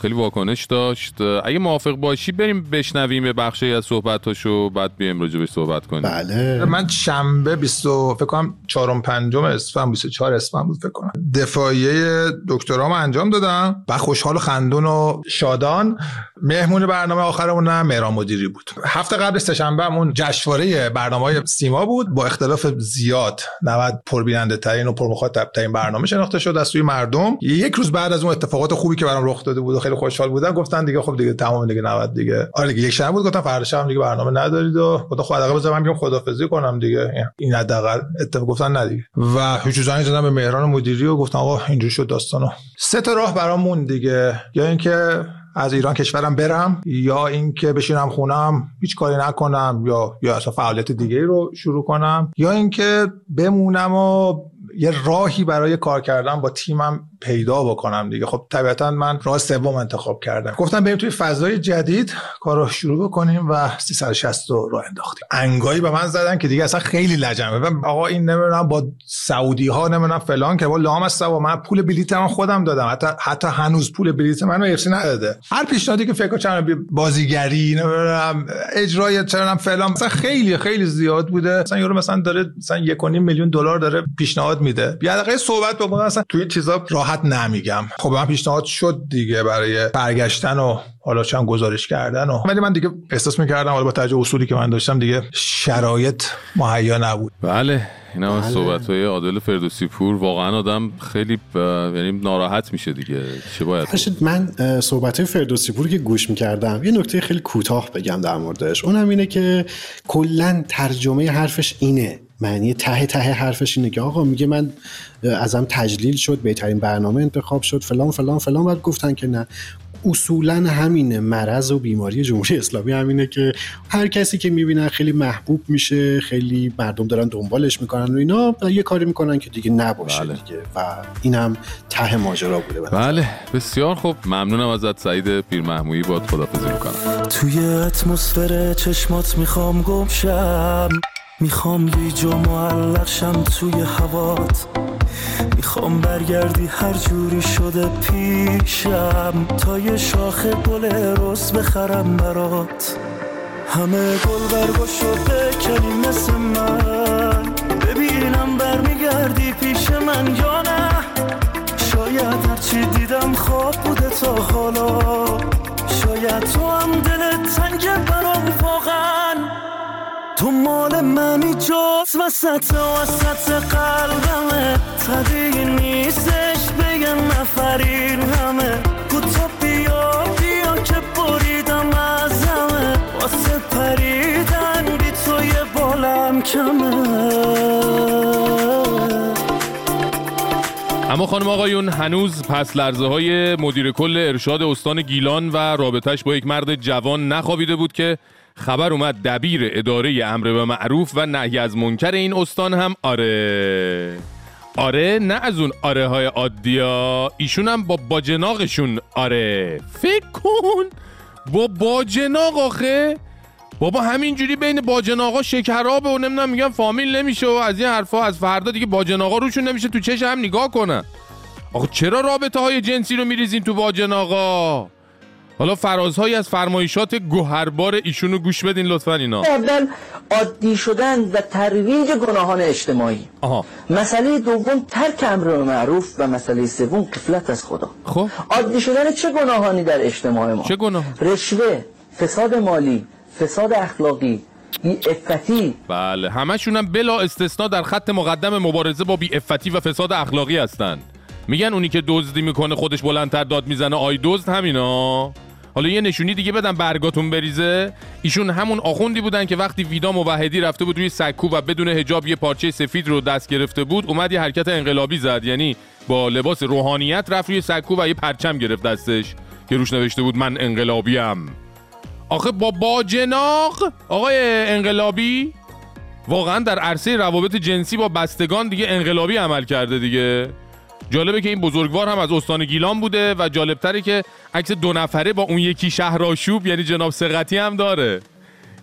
خیلی واکنش داشت. اگه موافق باشی بریم بشنویم یه بخشی از صحبتاشو بعد بیایم راجع بهش صحبت کنیم. بله. من شنبه 20 و فکر کنم چهارم پنجم اسفند 24 اسفند بود فکر کنم. دفاعیه دکترامو انجام دادم. و خوشحال و خندون و شادان. مهمون برنامه آخرمون مهران مدیری بود. هفته قبل سهشنبه همون جشنواره برنامه سیما بود. با اختلاف زیاد 90 پربیننده ترین و پرمخاطب ترین برنامه شناخته شد از سوی مردم. یک روز بعد از اون اتفاقات خوبی که برام رخ داده بود و خیلی خوشحال بودم گفتن دیگه خب دیگه تمام دیگه 90 دیگه. آره دیگه یک شنبه بود گفتم فردا شب دیگه برنامه ندارید و گفتم خب حداقل بذار من بیام خدافظی کنم دیگه. این حداقل اتفاق گفتن دیگه. و زنگ زدم به مهران مدیری و گفتم آقا اینجوری شد داستانو سه تا راه برامون دیگه. یا اینکه از ایران کشورم برم یا اینکه بشینم خونم هیچ کاری نکنم یا یا اصلا فعالیت دیگه رو شروع کنم. یا اینکه بمونم و یه راهی برای کار کردن با تیمم پیدا بکنم دیگه. خب طبیعتا من راه سوم انتخاب کردم. گفتم بریم توی فضای جدید کار رو شروع بکنیم و 360 رو انداختیم. انگایی به من زدن که دیگه اصلا خیلی و آقا این نمی‌دونم با سعودی ها نمی‌دونم فلان که با لام و من پول بلیط من خودم دادم. حتی حتی هنوز پول بلیط منو افسی نداده. هر پیشنهادی که فکر کنم بازیگری نمی‌دونم اجرای چرا فلان مثلا خیلی خیلی زیاد بوده. مثلا یورو مثلا داره مثلا 1.5 میلیون دلار داره پیشنهاد میده. بیا صحبت بکنم مثلا توی چیزا راحت نمیگم. خب من پیشنهاد شد دیگه برای برگشتن و حالا چند گزارش کردن و ولی من دیگه احساس می‌کردم حالا با توجه اصولی که من داشتم دیگه شرایط مهیا نبود. بله این هم بله. صحبت های عادل فردوسی پور. واقعا آدم خیلی ب- یعنی ناراحت میشه دیگه. چه باید من صحبت فردوسی پور که گوش می‌کردم یه نکته خیلی کوتاه بگم در موردش. اونم اینه که کلا ترجمه حرفش اینه. معنی ته ته حرفش اینه که آقا میگه من ازم تجلیل شد بهترین برنامه انتخاب شد فلان فلان فلان. بعد گفتن که نه. اصولا همینه. مرض و بیماری جمهوری اسلامی همینه که هر کسی که می‌بینن خیلی محبوب میشه خیلی مردم دارن دنبالش می‌کنن و اینا و یه کاری می‌کنن که دیگه نباشه بله. دیگه. و اینم ته ماجرا بوده نظر. بله. بسیار خوب. ممنونم ازت سعید پیر محمودی باد خدافظی می‌کنم. توی اتمسفر چشمات می‌خوام گم شم. می‌خوام بیج و معلق شم توی هوات. می‌خوام برگردی هر جوری شده پیشم. تا یه شاخ گل رس بخرم برات. همه گل برگشو بکنی مثل من. ببینم برمیگردی پیش من یا نه. شاید هرچی دیدم خواب بوده تا حالا. شاید تو تو مال منی جز وسط وسط قلبمه. طبیعی نیستش بگن نفرین همه. کوتا بیا بیا که بریدم ازمه. واسه پریدن بی تو یه بالم کمه. اما خانم آقایون هنوز پس لرزه های مدیر کل ارشاد استان گیلان و رابطش با یک مرد جوان نخوابیده بود که خبر اومد دبیر اداره امر به معروف و نهی از منکر این استان هم آره. آره نه از اون آره های عادیا ایشون هم با باجناقشون آره. فکر کن. با باجناق آخه. بابا همینجوری بین باجناقا شکرابه و نمی‌دونم میگن فامیل نمیشه و از این حرفا از فردا دیگه باجناقا روشون نمیشه تو چش هم نگاه کنن. آخه چرا رابطه های جنسی رو میریزین تو باجناقا؟ حالا فرازهایی از فرمایشات گوهربار ایشون رو گوش بدین لطفا اینا. اول عادی شدن و ترویج گناهان اجتماعی. آها. مسئله دوم ترک امر معروف و مسئله سوم قفلت از خدا. خب. عادی شدن چه گناهانی در اجتماع ما؟ چه گناه رشوه فساد مالی فساد اخلاقی افتی بله. همشون هم بلا استثنا در خط مقدم مبارزه با بی و فساد اخلاقی هستن. میگن اونی که دزدی می‌کنه خودش بلندتر داد می‌زنه آی دزد همینا. حالا یه نشونی دیگه بدم برگاتون بریزه. ایشون همون آخوندی بودن که وقتی ویدا موحدی رفته بود روی سکو و بدون هجاب یه پارچه سفید رو دست گرفته بود اومد یه حرکت انقلابی زد. یعنی با لباس روحانیت رفت روی سکو و یه پرچم گرفت دستش که روش نوشته بود من انقلابیم. آخه با باجناق آقای انقلابی واقعا در عرصه روابط جنسی با بستگان دیگه انقلابی عمل کرده دیگه. جالبه که این بزرگوار هم از استان گیلان بوده و جالبتره که عکس دو نفره با اون یکی شهرآشوب یعنی جناب سقطی هم داره.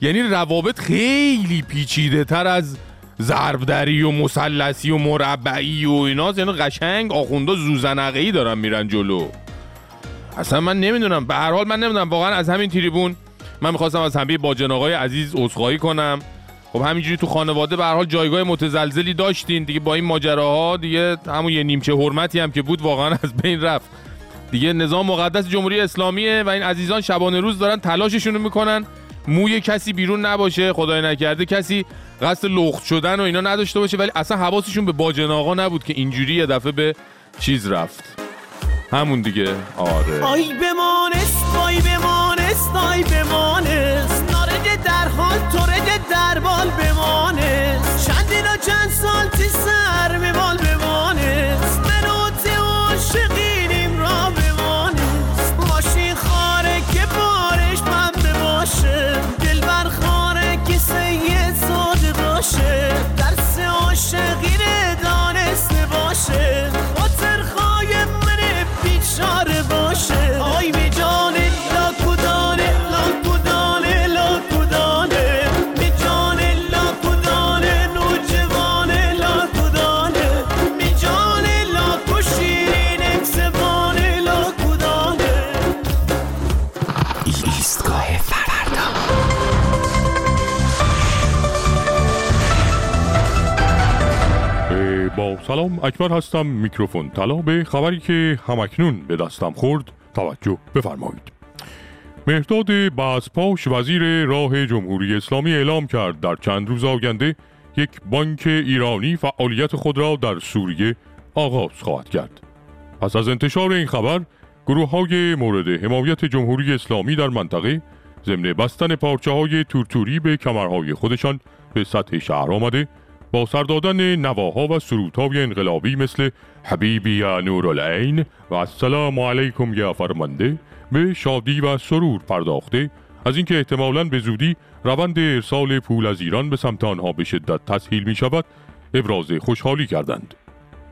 یعنی روابط خیلی پیچیده تر از ضربدری و مثلثی و مربعی و اینا. یعنی قشنگ آخوندا زوزنقه ای دارن میرن جلو. اصلا من نمی‌دونم. به هر حال من نمی‌دونم. واقعا از همین تریبون من می‌خواستم از همه باجناقای عزیز عذرخواهی کنم. خب همینجوری تو خانواده به حال جایگاه متزلزلی داشتین. دیگه با این ماجراها دیگه همون یه نیمچه حرمتی هم که بود واقعا از بین رفت. دیگه نظام مقدس جمهوری اسلامیه و این عزیزان شبانه روز دارن تلاششون می‌کنن. موی کسی بیرون نباشه خدای نکرده کسی قصد لخت شدن و اینا نداشته باشه ولی اصلا حواسشون به باجناقا نبود که اینجوری یه دفعه به چیز رفت. همون دیگه. آره. آی بمانست آی بمانست آی بمانست. در حال تورد در بال بمانست چندین و چند سال تی سر اکبر هستم. میکروفون طلا. به خبری که همکنون به دستم خورد توجه بفرمایید. مهداد بازپاش وزیر راه جمهوری اسلامی اعلام کرد در چند روز آینده یک بانک ایرانی فعالیت خود را در سوریه آغاز خواهد کرد. پس از انتشار این خبر گروه های مورد حمایت جمهوری اسلامی در منطقه ضمن بستن پارچه های تورتوری به کمرهای خودشان به سطح شهر آمده با سر دادن نواها و سرودهای انقلابی مثل حبیبی یا نورالعین و السلام علیکم یا فرمانده به شادی و سرور پرداخته از اینکه احتمالاً به زودی روند ارسال پول از ایران به سمت آنها به شدت تسهیل می شود ابراز خوشحالی کردند.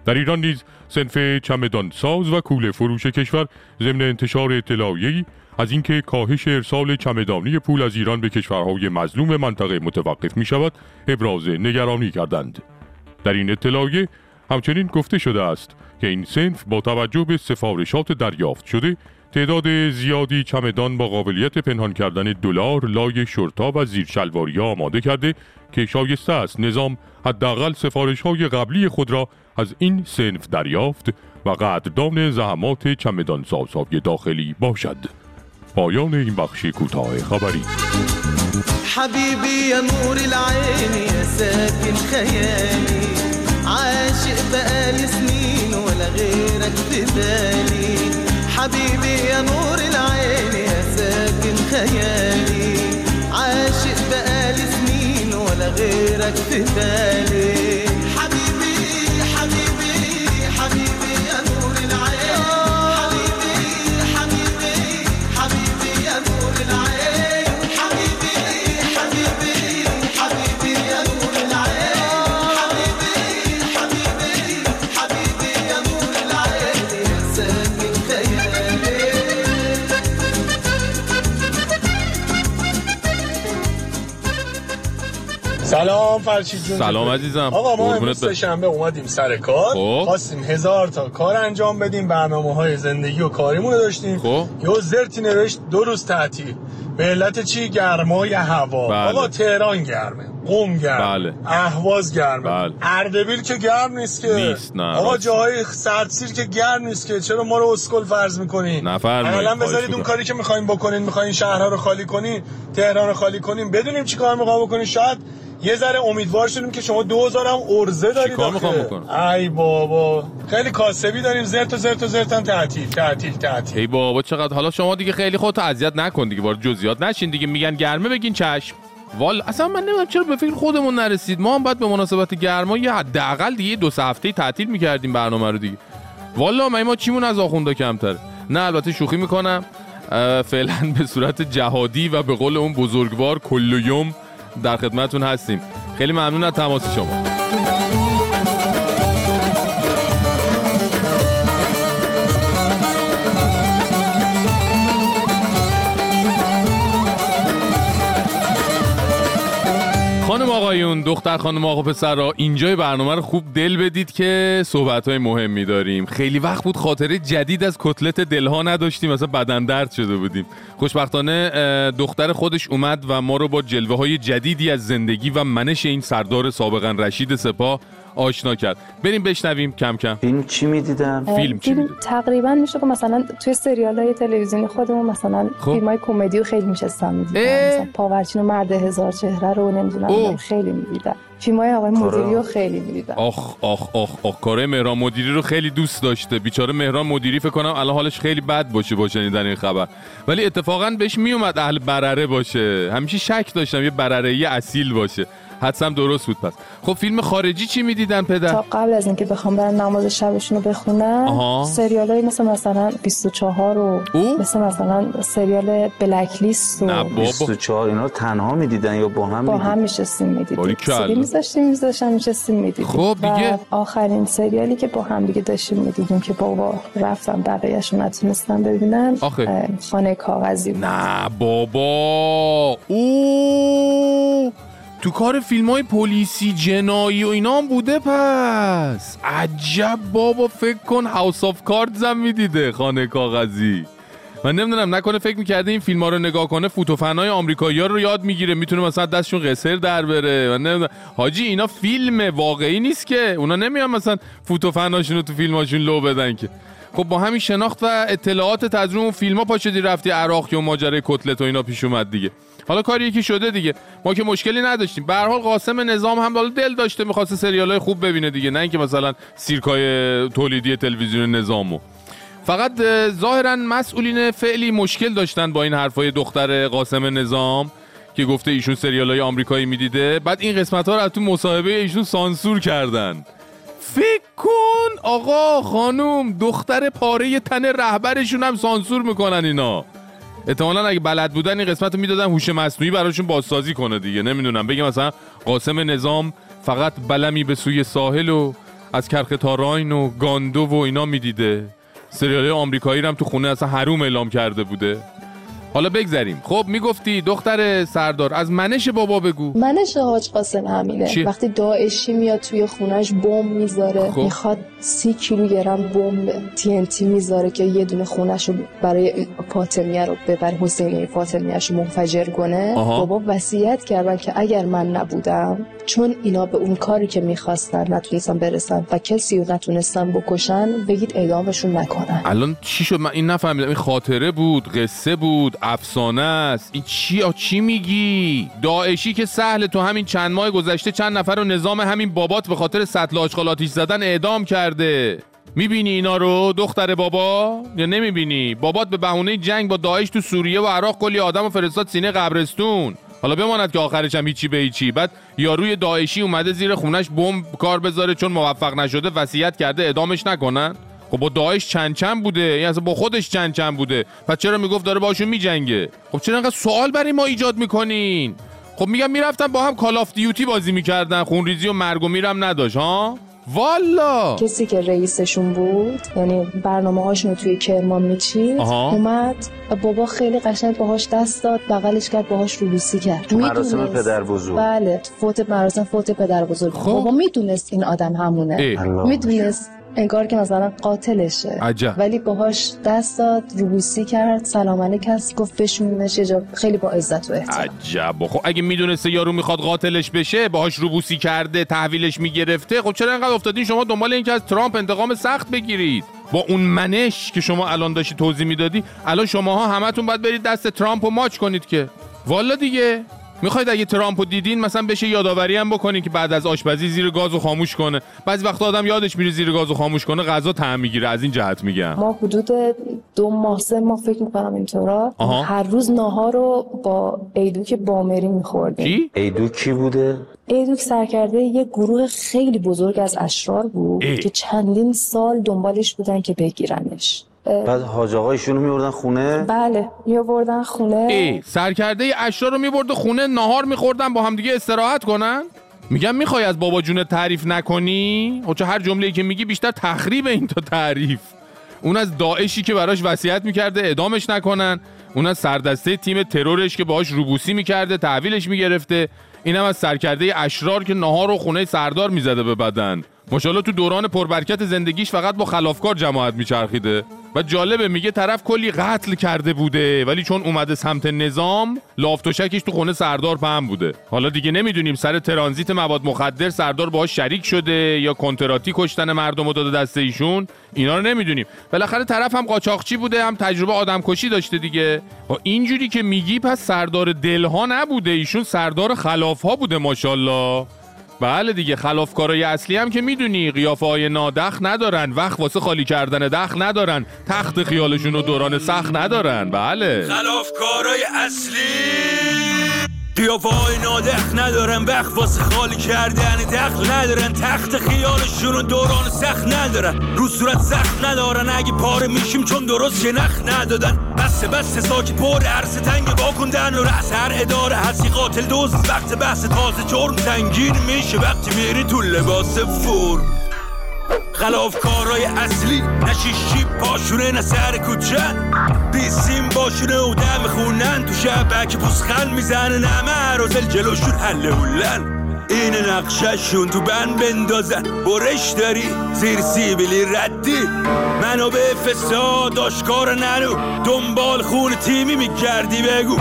در ایران نیز سنف چمدان ساز و کوله فروش کشور ضمن انتشار اطلاعیه‌ای از اینکه کاهش ارسال چمدانی پول از ایران به کشورهای مظلوم منطقه متوقف می شود ابراز نگرانی کردند. در این اطلاعیه همچنین گفته شده است که این سنف با توجه به سفارشات دریافت شده تعداد زیادی چمدان با قابلیت پنهان کردن دلار لای شرطا و زیر شلواری آماده کرده که شایسته است نظام حداقل سفارش های قبلی خود را از این سنف دریافت و قدردان زحمات چمدان سازهای داخلی باشد. پایان این بخش کوتاه خبری. حبیبی یا نور العینی ساکن خیالی عاشق بقال سنین ولا غیرك بدالي حبیبی یا نور العینی ساکن خیالی عاشق بقال سنین ولا غيرك في بالي سلام فرشید جون سلام عزیزم. آقا ما امروز. شنبه اومدیم سر کار خب. خواستیم هزار تا کار انجام بدیم برنامه های زندگی و کاریمون داشتیم خب. یه زرتی نوشت دو روز تعطیل به علت چی گرمای هوا بله. آقا تهران گرمه قم گرمه بله. اهواز گرمه بله. اردبیل که گرم نیست که نیست، نه، آقا. جاهای سردسیر که گرم نیست که چرا ما رو اسکل فرض می‌کنین نفرمایید، الان خواهش بذارید اون. کاری که می‌خواین بکنین می‌خواین شهرها رو خالی کنین تهران رو خالی کنین بدونیم چی کار می‌خوام بکنین شاید یه ذره امیدوار شدیم که شما 2000 هم ارزه دارید کار آخه. می‌خوام بکنم؟ ای بابا. خیلی کاسبی داریم. زرت و زرت و زرت هم تعطیل تعطیل تعطیل. ای بابا چقدر؟ حالا شما دیگه خیلی خودت اذیت نکن دیگه وارد جزئیات نشین دیگه. میگن گرمه بگین چشم. وال اصلا من نمی‌دونم چرا به فکر خودمون نرسید. ما هم باید به مناسبت گرما یه حداقل دیگه دو سه هفته تعطیل می‌کردیم برنامه رو دیگه. والا من ما چیمون از آخوندا کمتره؟ نه البته شوخی می‌کنم. فعلا به صورت جهادی و به قول اون بزرگوار کل یوم در خدمتون هستیم. خیلی ممنون از تماس شما. آقایون دختر خانم آقا پسرا اینجای برنامه رو خوب دل بدید که صحبت های مهمی داریم. خیلی وقت بود خاطره جدید از کتلت دلها نداشتیم مثلا بدن درد شده بودیم. خوشبختانه دختر خودش اومد و ما رو با جلوه های جدیدی از زندگی و منش این سردار سابقا رشید سپاه آشنا کرد. بریم بشنویم کم کم. فیلم چی می‌دیدم؟ فیلم چی فیلم تقریبا میشه که مثلا توی سریال های تلویزیونی خودمون مثلا خب. فیلم های کمدی رو خیلی میشستم می‌دیدم مثلا پاورچین و مرد هزار چهره رو نمی‌دونم خیلی می‌دیدم فیلم های آقای مدیری رو خیلی می‌دیدم آخ آخ آخ آخ. کاره مهران مدیری رو خیلی دوست داشته. بیچاره مهران مدیری فکر کنم الان حالش خیلی بد باشه با شنیدن این خبر. ولی اتفاقا بهش میومد اهل برره باشه. همیشه شک داشتم یه برره اصیل باشه. حدسم درست بود پس خب فیلم خارجی چی می‌دیدن پدر تا قبل از اینکه بخوام برن نماز شبشون رو بخونن آها. سریال های مثل مثلا 24 و مثل مثلا سریال بلک لیست و 24 اینا تنها می‌دیدن یا با هم با؟ هم میشستیم می‌دیدیم. سیدی میذاشتیم میذاشتیم میشستیم می‌دیدیم خب دیگه. آخرین سریالی که با هم دیگه داشتیم می‌دیدیم که بابا رفتم بقیهش رو نتونستم ببینن آخه. خانه کاغذی بود. نه بابا او تو کار فیلم های پلیسی جنایی و اینا هم بوده پس. عجب بابا فکر کن House of Cards هم می‌دیده خانه کاغذی. من نمی‌دونم نکنه فکر می‌کرده این فیلم ها رو نگاه کنه فوت و فنای آمریکایی ها رو یاد می‌گیره می‌تونه مثلا دستشون قسر در بره. من نمی‌دونم. حاجی اینا فیلم واقعی نیست که. اونا نمیان مثلا فوت و فناشون رو تو فیلماشون لو بدن که. خب با همین شناخت و اطلاعات رو اون فیلم ها پاشدی رفتی عراق اون ماجرای کتلت و اینا پیش اومد دیگه. حالا کاری یکی شده دیگه. ما که مشکلی نداشتیم. به هر حال قاسم نظام هم بالا دل داشته می‌خواسته سریال های خوب ببینه دیگه نه اینکه مثلا سیرکای تولیدی تلویزیون نظامو. فقط اه، ظاهرا مسئولین فعلی مشکل داشتن با این حرفای دختر قاسم نظام که گفته ایشون سریال های آمریکایی می‌دیده. بعد این قسمت ها رو تو مصاحبه ایشون سانسور کردن. فکر کن آقا خانوم دختر پاره تن رهبرشون هم سانسور می‌کنن اینا. احتمالا اگه بلد بودن این قسمت رو می‌دادن هوش مصنوعی براشون بازسازی کنه دیگه. نمی‌دونم بگم مثلا قاسم نظام فقط بلمی به سوی ساحل و از کرخ تاراین و گاندو و اینا می‌دیده. سریال آمریکایی رو هم تو خونه اصلا حروم اعلام کرده بوده. حالا بگذریم. خب می‌گفتی دختر سردار از منش بابا بگو. منش حاج قاسم همینه چیه؟ وقتی داعشی میاد توی خونش بمب می‌ذاره. خب. می‌خواد سی کیلوگرم بمب TNT می‌ذاره که یه دونه خونش رو برای فاطمیه رو ببر حسینی فاطمیهش رو منفجر کنه. آها. بابا وصیت کردن که اگر من نبودم چون اینا به اون کاری که می‌خواستن نتونستن برسن و کسی رو نتونستن بکشن بگید اعدامشون نکنن. الان چی شد؟ من این نفهمیدم. این خاطره بود قصه بود. افسانه است. این چی آ چی میگی؟ داعشی که سهل تو همین چند ماه گذشته چند نفر رو نظام همین بابات به خاطر سطل آشغال آتیش زدن اعدام کرده. می‌بینی اینا رو دختر بابا؟ یا نمی‌بینی؟ بابات به بهونه جنگ با داعش تو سوریه و عراق کلی آدم و فرستاد سینه قبرستون. حالا بماند که آخرش هم هیچی به هیچی. بعد یاروی داعشی اومده زیر خونش بمب کار بذاره چون موفق نشده وصیت کرده اعدامش نکنن. خب با داعش چند چند بوده یعنی اصلا با خودش چند چند بوده. پس چرا می‌گفت داره باشون میجنگه؟ خب چرا انقدر سوال برای ما ایجاد می‌کنین؟ خب میگم می‌رفتن با هم کال آف دیوتی بازی می‌کردن خونریزی و مرگ و میرم نداشت ها؟ والا! کسی که رئیسشون بود یعنی برنامه هاشون رو توی کرمان میچید. اومد بابا خیلی قشنگ باهاش دست داد بغلش کرد باهاش روبوسی کرد. تو مراسم. پدر بزرگ. بله فوت مراسم فوت پدر بزرگ بابا می‌دونست این آدم همونه. می‌دونست. انگار که مثلا قاتلشه. عجب. ولی باهاش دست داد روبوسی کرد سلام علیک هست گفت بشونش یه جا خیلی با عزت و احترام. عجب. خب اگه می‌دونسته یارو می‌خواد قاتلش بشه باهاش روبوسی کرده تحویلش می‌گرفته خب چرا انقدر افتادین؟ شما دنبال این که از ترامپ انتقام سخت بگیرید. با اون منش که شما الان داشتی توضیح می‌دادی الان شماها همتون باید برید دست ترامپ رو ماچ کنید که. والا دیگه. می‌خواید اگه ترامپ رو دیدین مثلا بشه یادآوری هم بکنین که بعد از آشپزی زیر گاز رو خاموش کنه بعضی وقتا آدم یادش میره زیر گاز رو خاموش کنه غذا طعم می‌گیره از این جهت میگم ما حدود دو ماه سه ماه فکر می‌کنم اینطورا. هر روز ناهار رو با ایدوک بامری میخوردیم کی؟ ایدو کی بوده؟ ایدوک سرکرده یه گروه خیلی بزرگ از اشرار بود ای. که چندین سال دنبالش بودن که بگیرنش بعد حاج آقایشون رو میوردن خونه؟ بله میآوردن خونه. ای سرکرده اشرار رو میبرده خونه نهار میخوردن با همدیگه استراحت کنن؟ میگم می‌خوای از بابا جونت تعریف نکنی؟ خب چه هر جمله‌ای که میگی بیشتر تخریب این تا تعریف. اون از داعشی که براش وصیت می‌کرده اعدامش نکنن. اون از سردسته تیم ترورش که باهاش روبوسی می‌کرده تحویلش می‌گرفته. اینم از سرکرده اشرار که نهار و خونه سردار می‌زده به بدن. ماشاءالله تو دوران پربرکت زندگیش فقط با خلافکار جماعت میچرخیده. و جالبه میگه طرف کلی قتل کرده بوده ولی چون اومده سمت نظام لاف و شکش تو خونه سردار پهن بوده. حالا دیگه نمی‌دونیم سر ترانزیت مواد مخدر سردار باهاش شریک شده یا کنتراتی کشتن مردم رو داده دست ایشون؟ اینا رو نمی‌دونیم. بالاخره طرف هم قاچاقچی بوده هم تجربه آدمکشی داشته دیگه. با اینجوری که میگی پس سردار دلها نبوده ایشون سردار خلافها بوده ماشاءالله. بله دیگه خلافکارای اصلی هم که می‌دونی قیافه های نادخ ندارن وقت واسه خالی کردن دخ ندارن تخت خیالشون و دوران سخت ندارن. بله. خلافکارای اصلی. قیافه های نادخ ندارن وقت واسه خالی کردن دخل ندارن تخت خیالشون دوران سخت ندارن. رو صورت سخت ندارن اگه پاره میشیم چون درست نخ ندادن. بسته بسته ساکت پر عرصه تنگ واکندن. و رأس هر اداره هستی قاتل دوست وقت بحث تازه جرم سنگین میشه. وقتی میری تو لباس فرم. خلافکارای اصلی نه شیشی پاشونه نه سر بیسیم باشونه و دم خونن تو شبک پوسخن می‌زنه نه معرازل جلوشون حله هولن. این نقششون تو بند بندازن. برش داری زیر سیبیلی ردی. منابع فساد آشکار ننو دنبال خون تیمی میگردی بگو.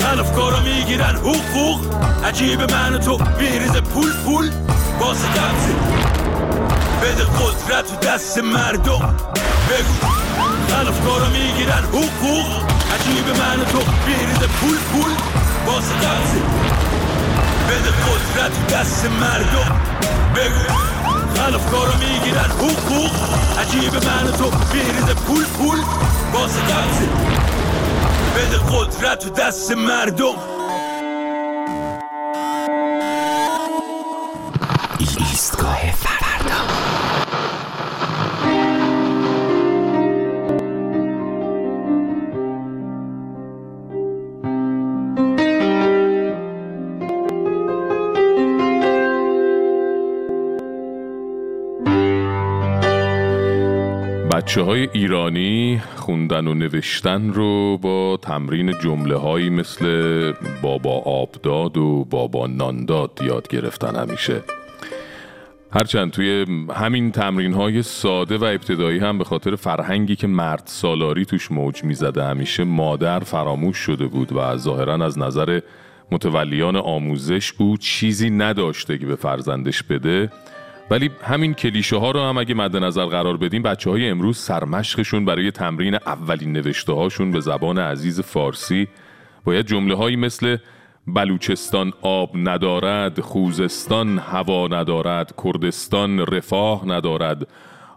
خلافکارا می‌گیرن حقوق. عجیب من و تو بیریز پول پول. واسه قبضه بده قدرت تو دست مردم. بگو. خلافکارا می‌گیرن. حقوق. عجیب من تو. بیریز پول پول. واسه قبضه بده قدرت دست مردم. بگو. خلافکارا می‌گیرن. حقوق. عجیب من تو. بیریز پول پول. واسه قبضه بده قدرت دست مردم. بچه های ایرانی خوندن و نوشتن رو با تمرین جمله هایی مثل بابا آبداد و بابا نانداد یاد گرفتن همیشه. هرچند توی همین تمرین های ساده و ابتدایی هم به خاطر فرهنگی که مرد سالاری توش موج می‌زده همیشه مادر فراموش شده بود و ظاهرا از نظر متولیان آموزش او چیزی نداشته که به فرزندش بده ولی همین کلیشه ها رو هم اگه مد نظر قرار بدیم بچه های امروز سرمشقشون برای تمرین اولین نوشته هاشون به زبان عزیز فارسی. باید جمله هایی مثل بلوچستان آب ندارد خوزستان هوا ندارد کردستان رفاه ندارد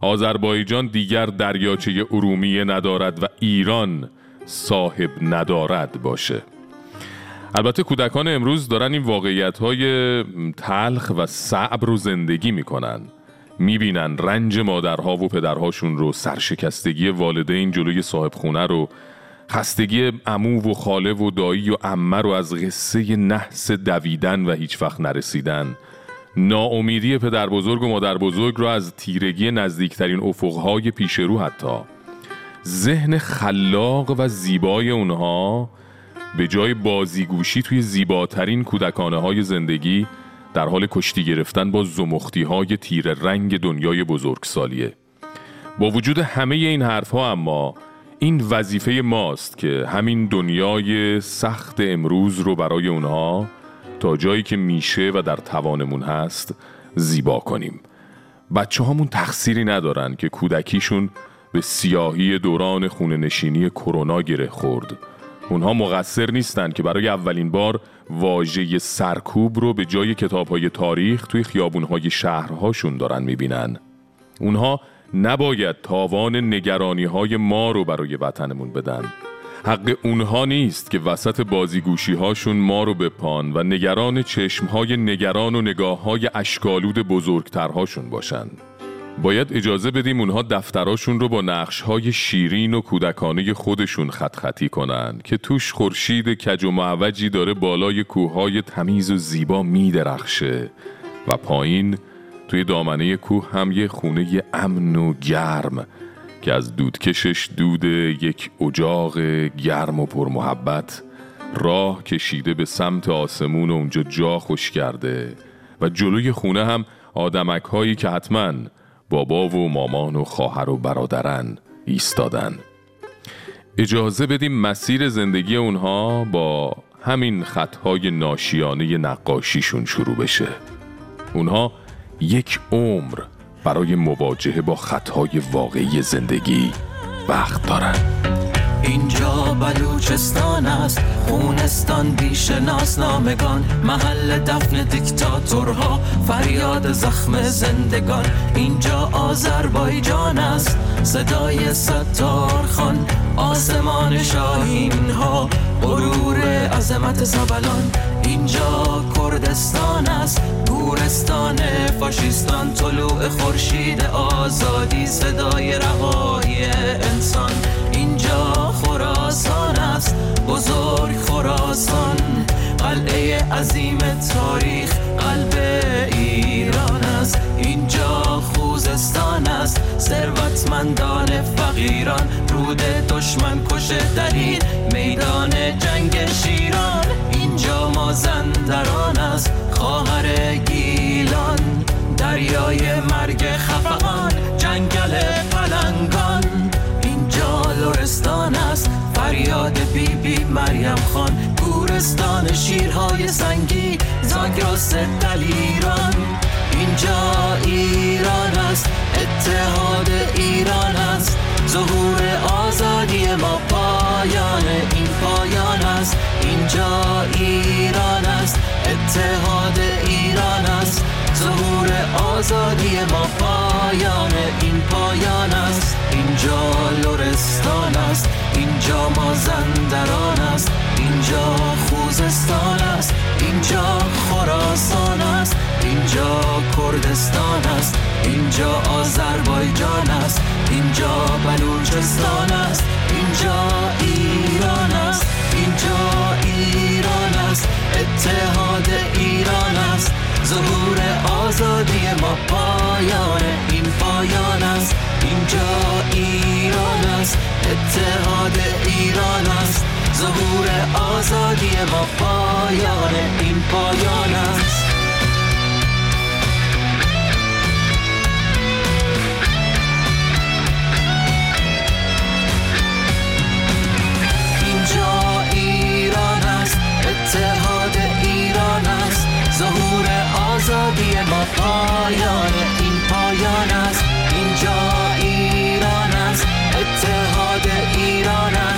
آذربایجان دیگر دریاچه ارومیه ندارد و ایران صاحب ندارد باشه. البته کودکان امروز دارن این واقعیت های تلخ و صعب رو زندگی می‌کنن. می‌بینن رنج مادرها و پدرهاشون رو سرشکستگی والدین جلوی صاحب خونه رو خستگی امو و خاله و دایی و امه رو از قصه نحس دویدن و هیچ وقت نرسیدن. ناامیدی پدر بزرگ و مادر بزرگ رو از تیرگی نزدیکترین افقهای پیش رو حتی. ذهن خلاق و زیبای اونها به جای بازیگوشی توی زیباترین کودکانه های زندگی در حال کشتی گرفتن با زمختی های تیر رنگ دنیای بزرگسالیه. با وجود همه این حرف ها اما این وظیفه ماست که همین دنیای سخت امروز رو برای اونها تا جایی که میشه و در توانمون هست زیبا کنیم. بچه هامون تقصیری ندارن که کودکیشون به سیاهی دوران خونه نشینی کرونا گره خورد. اونها مقصر نیستن که برای اولین بار واژه سرکوب رو به جای کتاب های تاریخ توی خیابون های شهرهاشون دارن می‌بینن. اونها نباید تاوان نگرانی های ما رو برای وطنمون بدن. حق اونها نیست که وسط بازیگوشی هاشون ما رو بپان و نگران چشم های نگران و نگاه های اشکالود بزرگترهاشون باشن. باید اجازه بدیم اونها دفتراشون رو با نقش های شیرین و کودکانه خودشون خط خطی کنن که توش خورشید کج و معوجی داره بالای کوههای تمیز و زیبا میدرخشه و پایین توی دامنه کوه هم یه خونه امن و گرم که از دودکشش دود یک اجاق گرم و پرمحبت راه کشیده به سمت آسمون و اونجا جا خوش کرده و جلوی خونه هم آدمک هایی که حتما بابا و مامان و خواهر و برادرن ایستادن. اجازه بدیم مسیر زندگی اونها با همین خطهای ناشیانه نقاشیشون شروع بشه. اونها یک عمر برای مواجهه با خطهای واقعی زندگی وقت دارن. اینجا بلوچستان است خونستان بیش ناسنامگان محل دفن دیکتاتورها فریاد زخم زندگان. اینجا آذربایجان است صدای ستار خان آسمان شاهین ها غرور عظمت زبلان اینجا کردستان است گورستان فاشیستان طلوع خورشید آزادی صدای رهایی انسان. اینجا خراسان است. بزرگ خراسان قلعه عظیم تاریخ قلب ایران است. اینجا خوزستان است. ثروتمندان فقیران رود دشمن کشه در میدان جنگ شیران. اینجا مازندران است. خواهر گیلان دریای مرگ خفقان جنگل پلنگان. اینجا لرستان فریاد بی بی مریم خان. گورستان شیرهای سنگی زاگرس دلیران اینجا ایران است اتحاد ایران است. ظهور آزادی ما پایان این پایان است. اینجا ایران است اتحاد ایران است. ظهور آزادی ما پایان این پایان است. اینجا لرستان است. اینجا مازندران است. اینجا خوزستان است. اینجا خراسان است. اینجا کردستان است. اینجا آذربایجان است. اینجا بلوچستان است. اینجا ایران است. اینجا ایران است. اتحاد ایران است. ظهور آزادی ما پایان این پایان است. اینجا ایران است. اتحاد ایران است. ظهور آزادی ما پایان این پایان است. ما پایان این پایان است. اینجا ایران است. اتحاد ایران است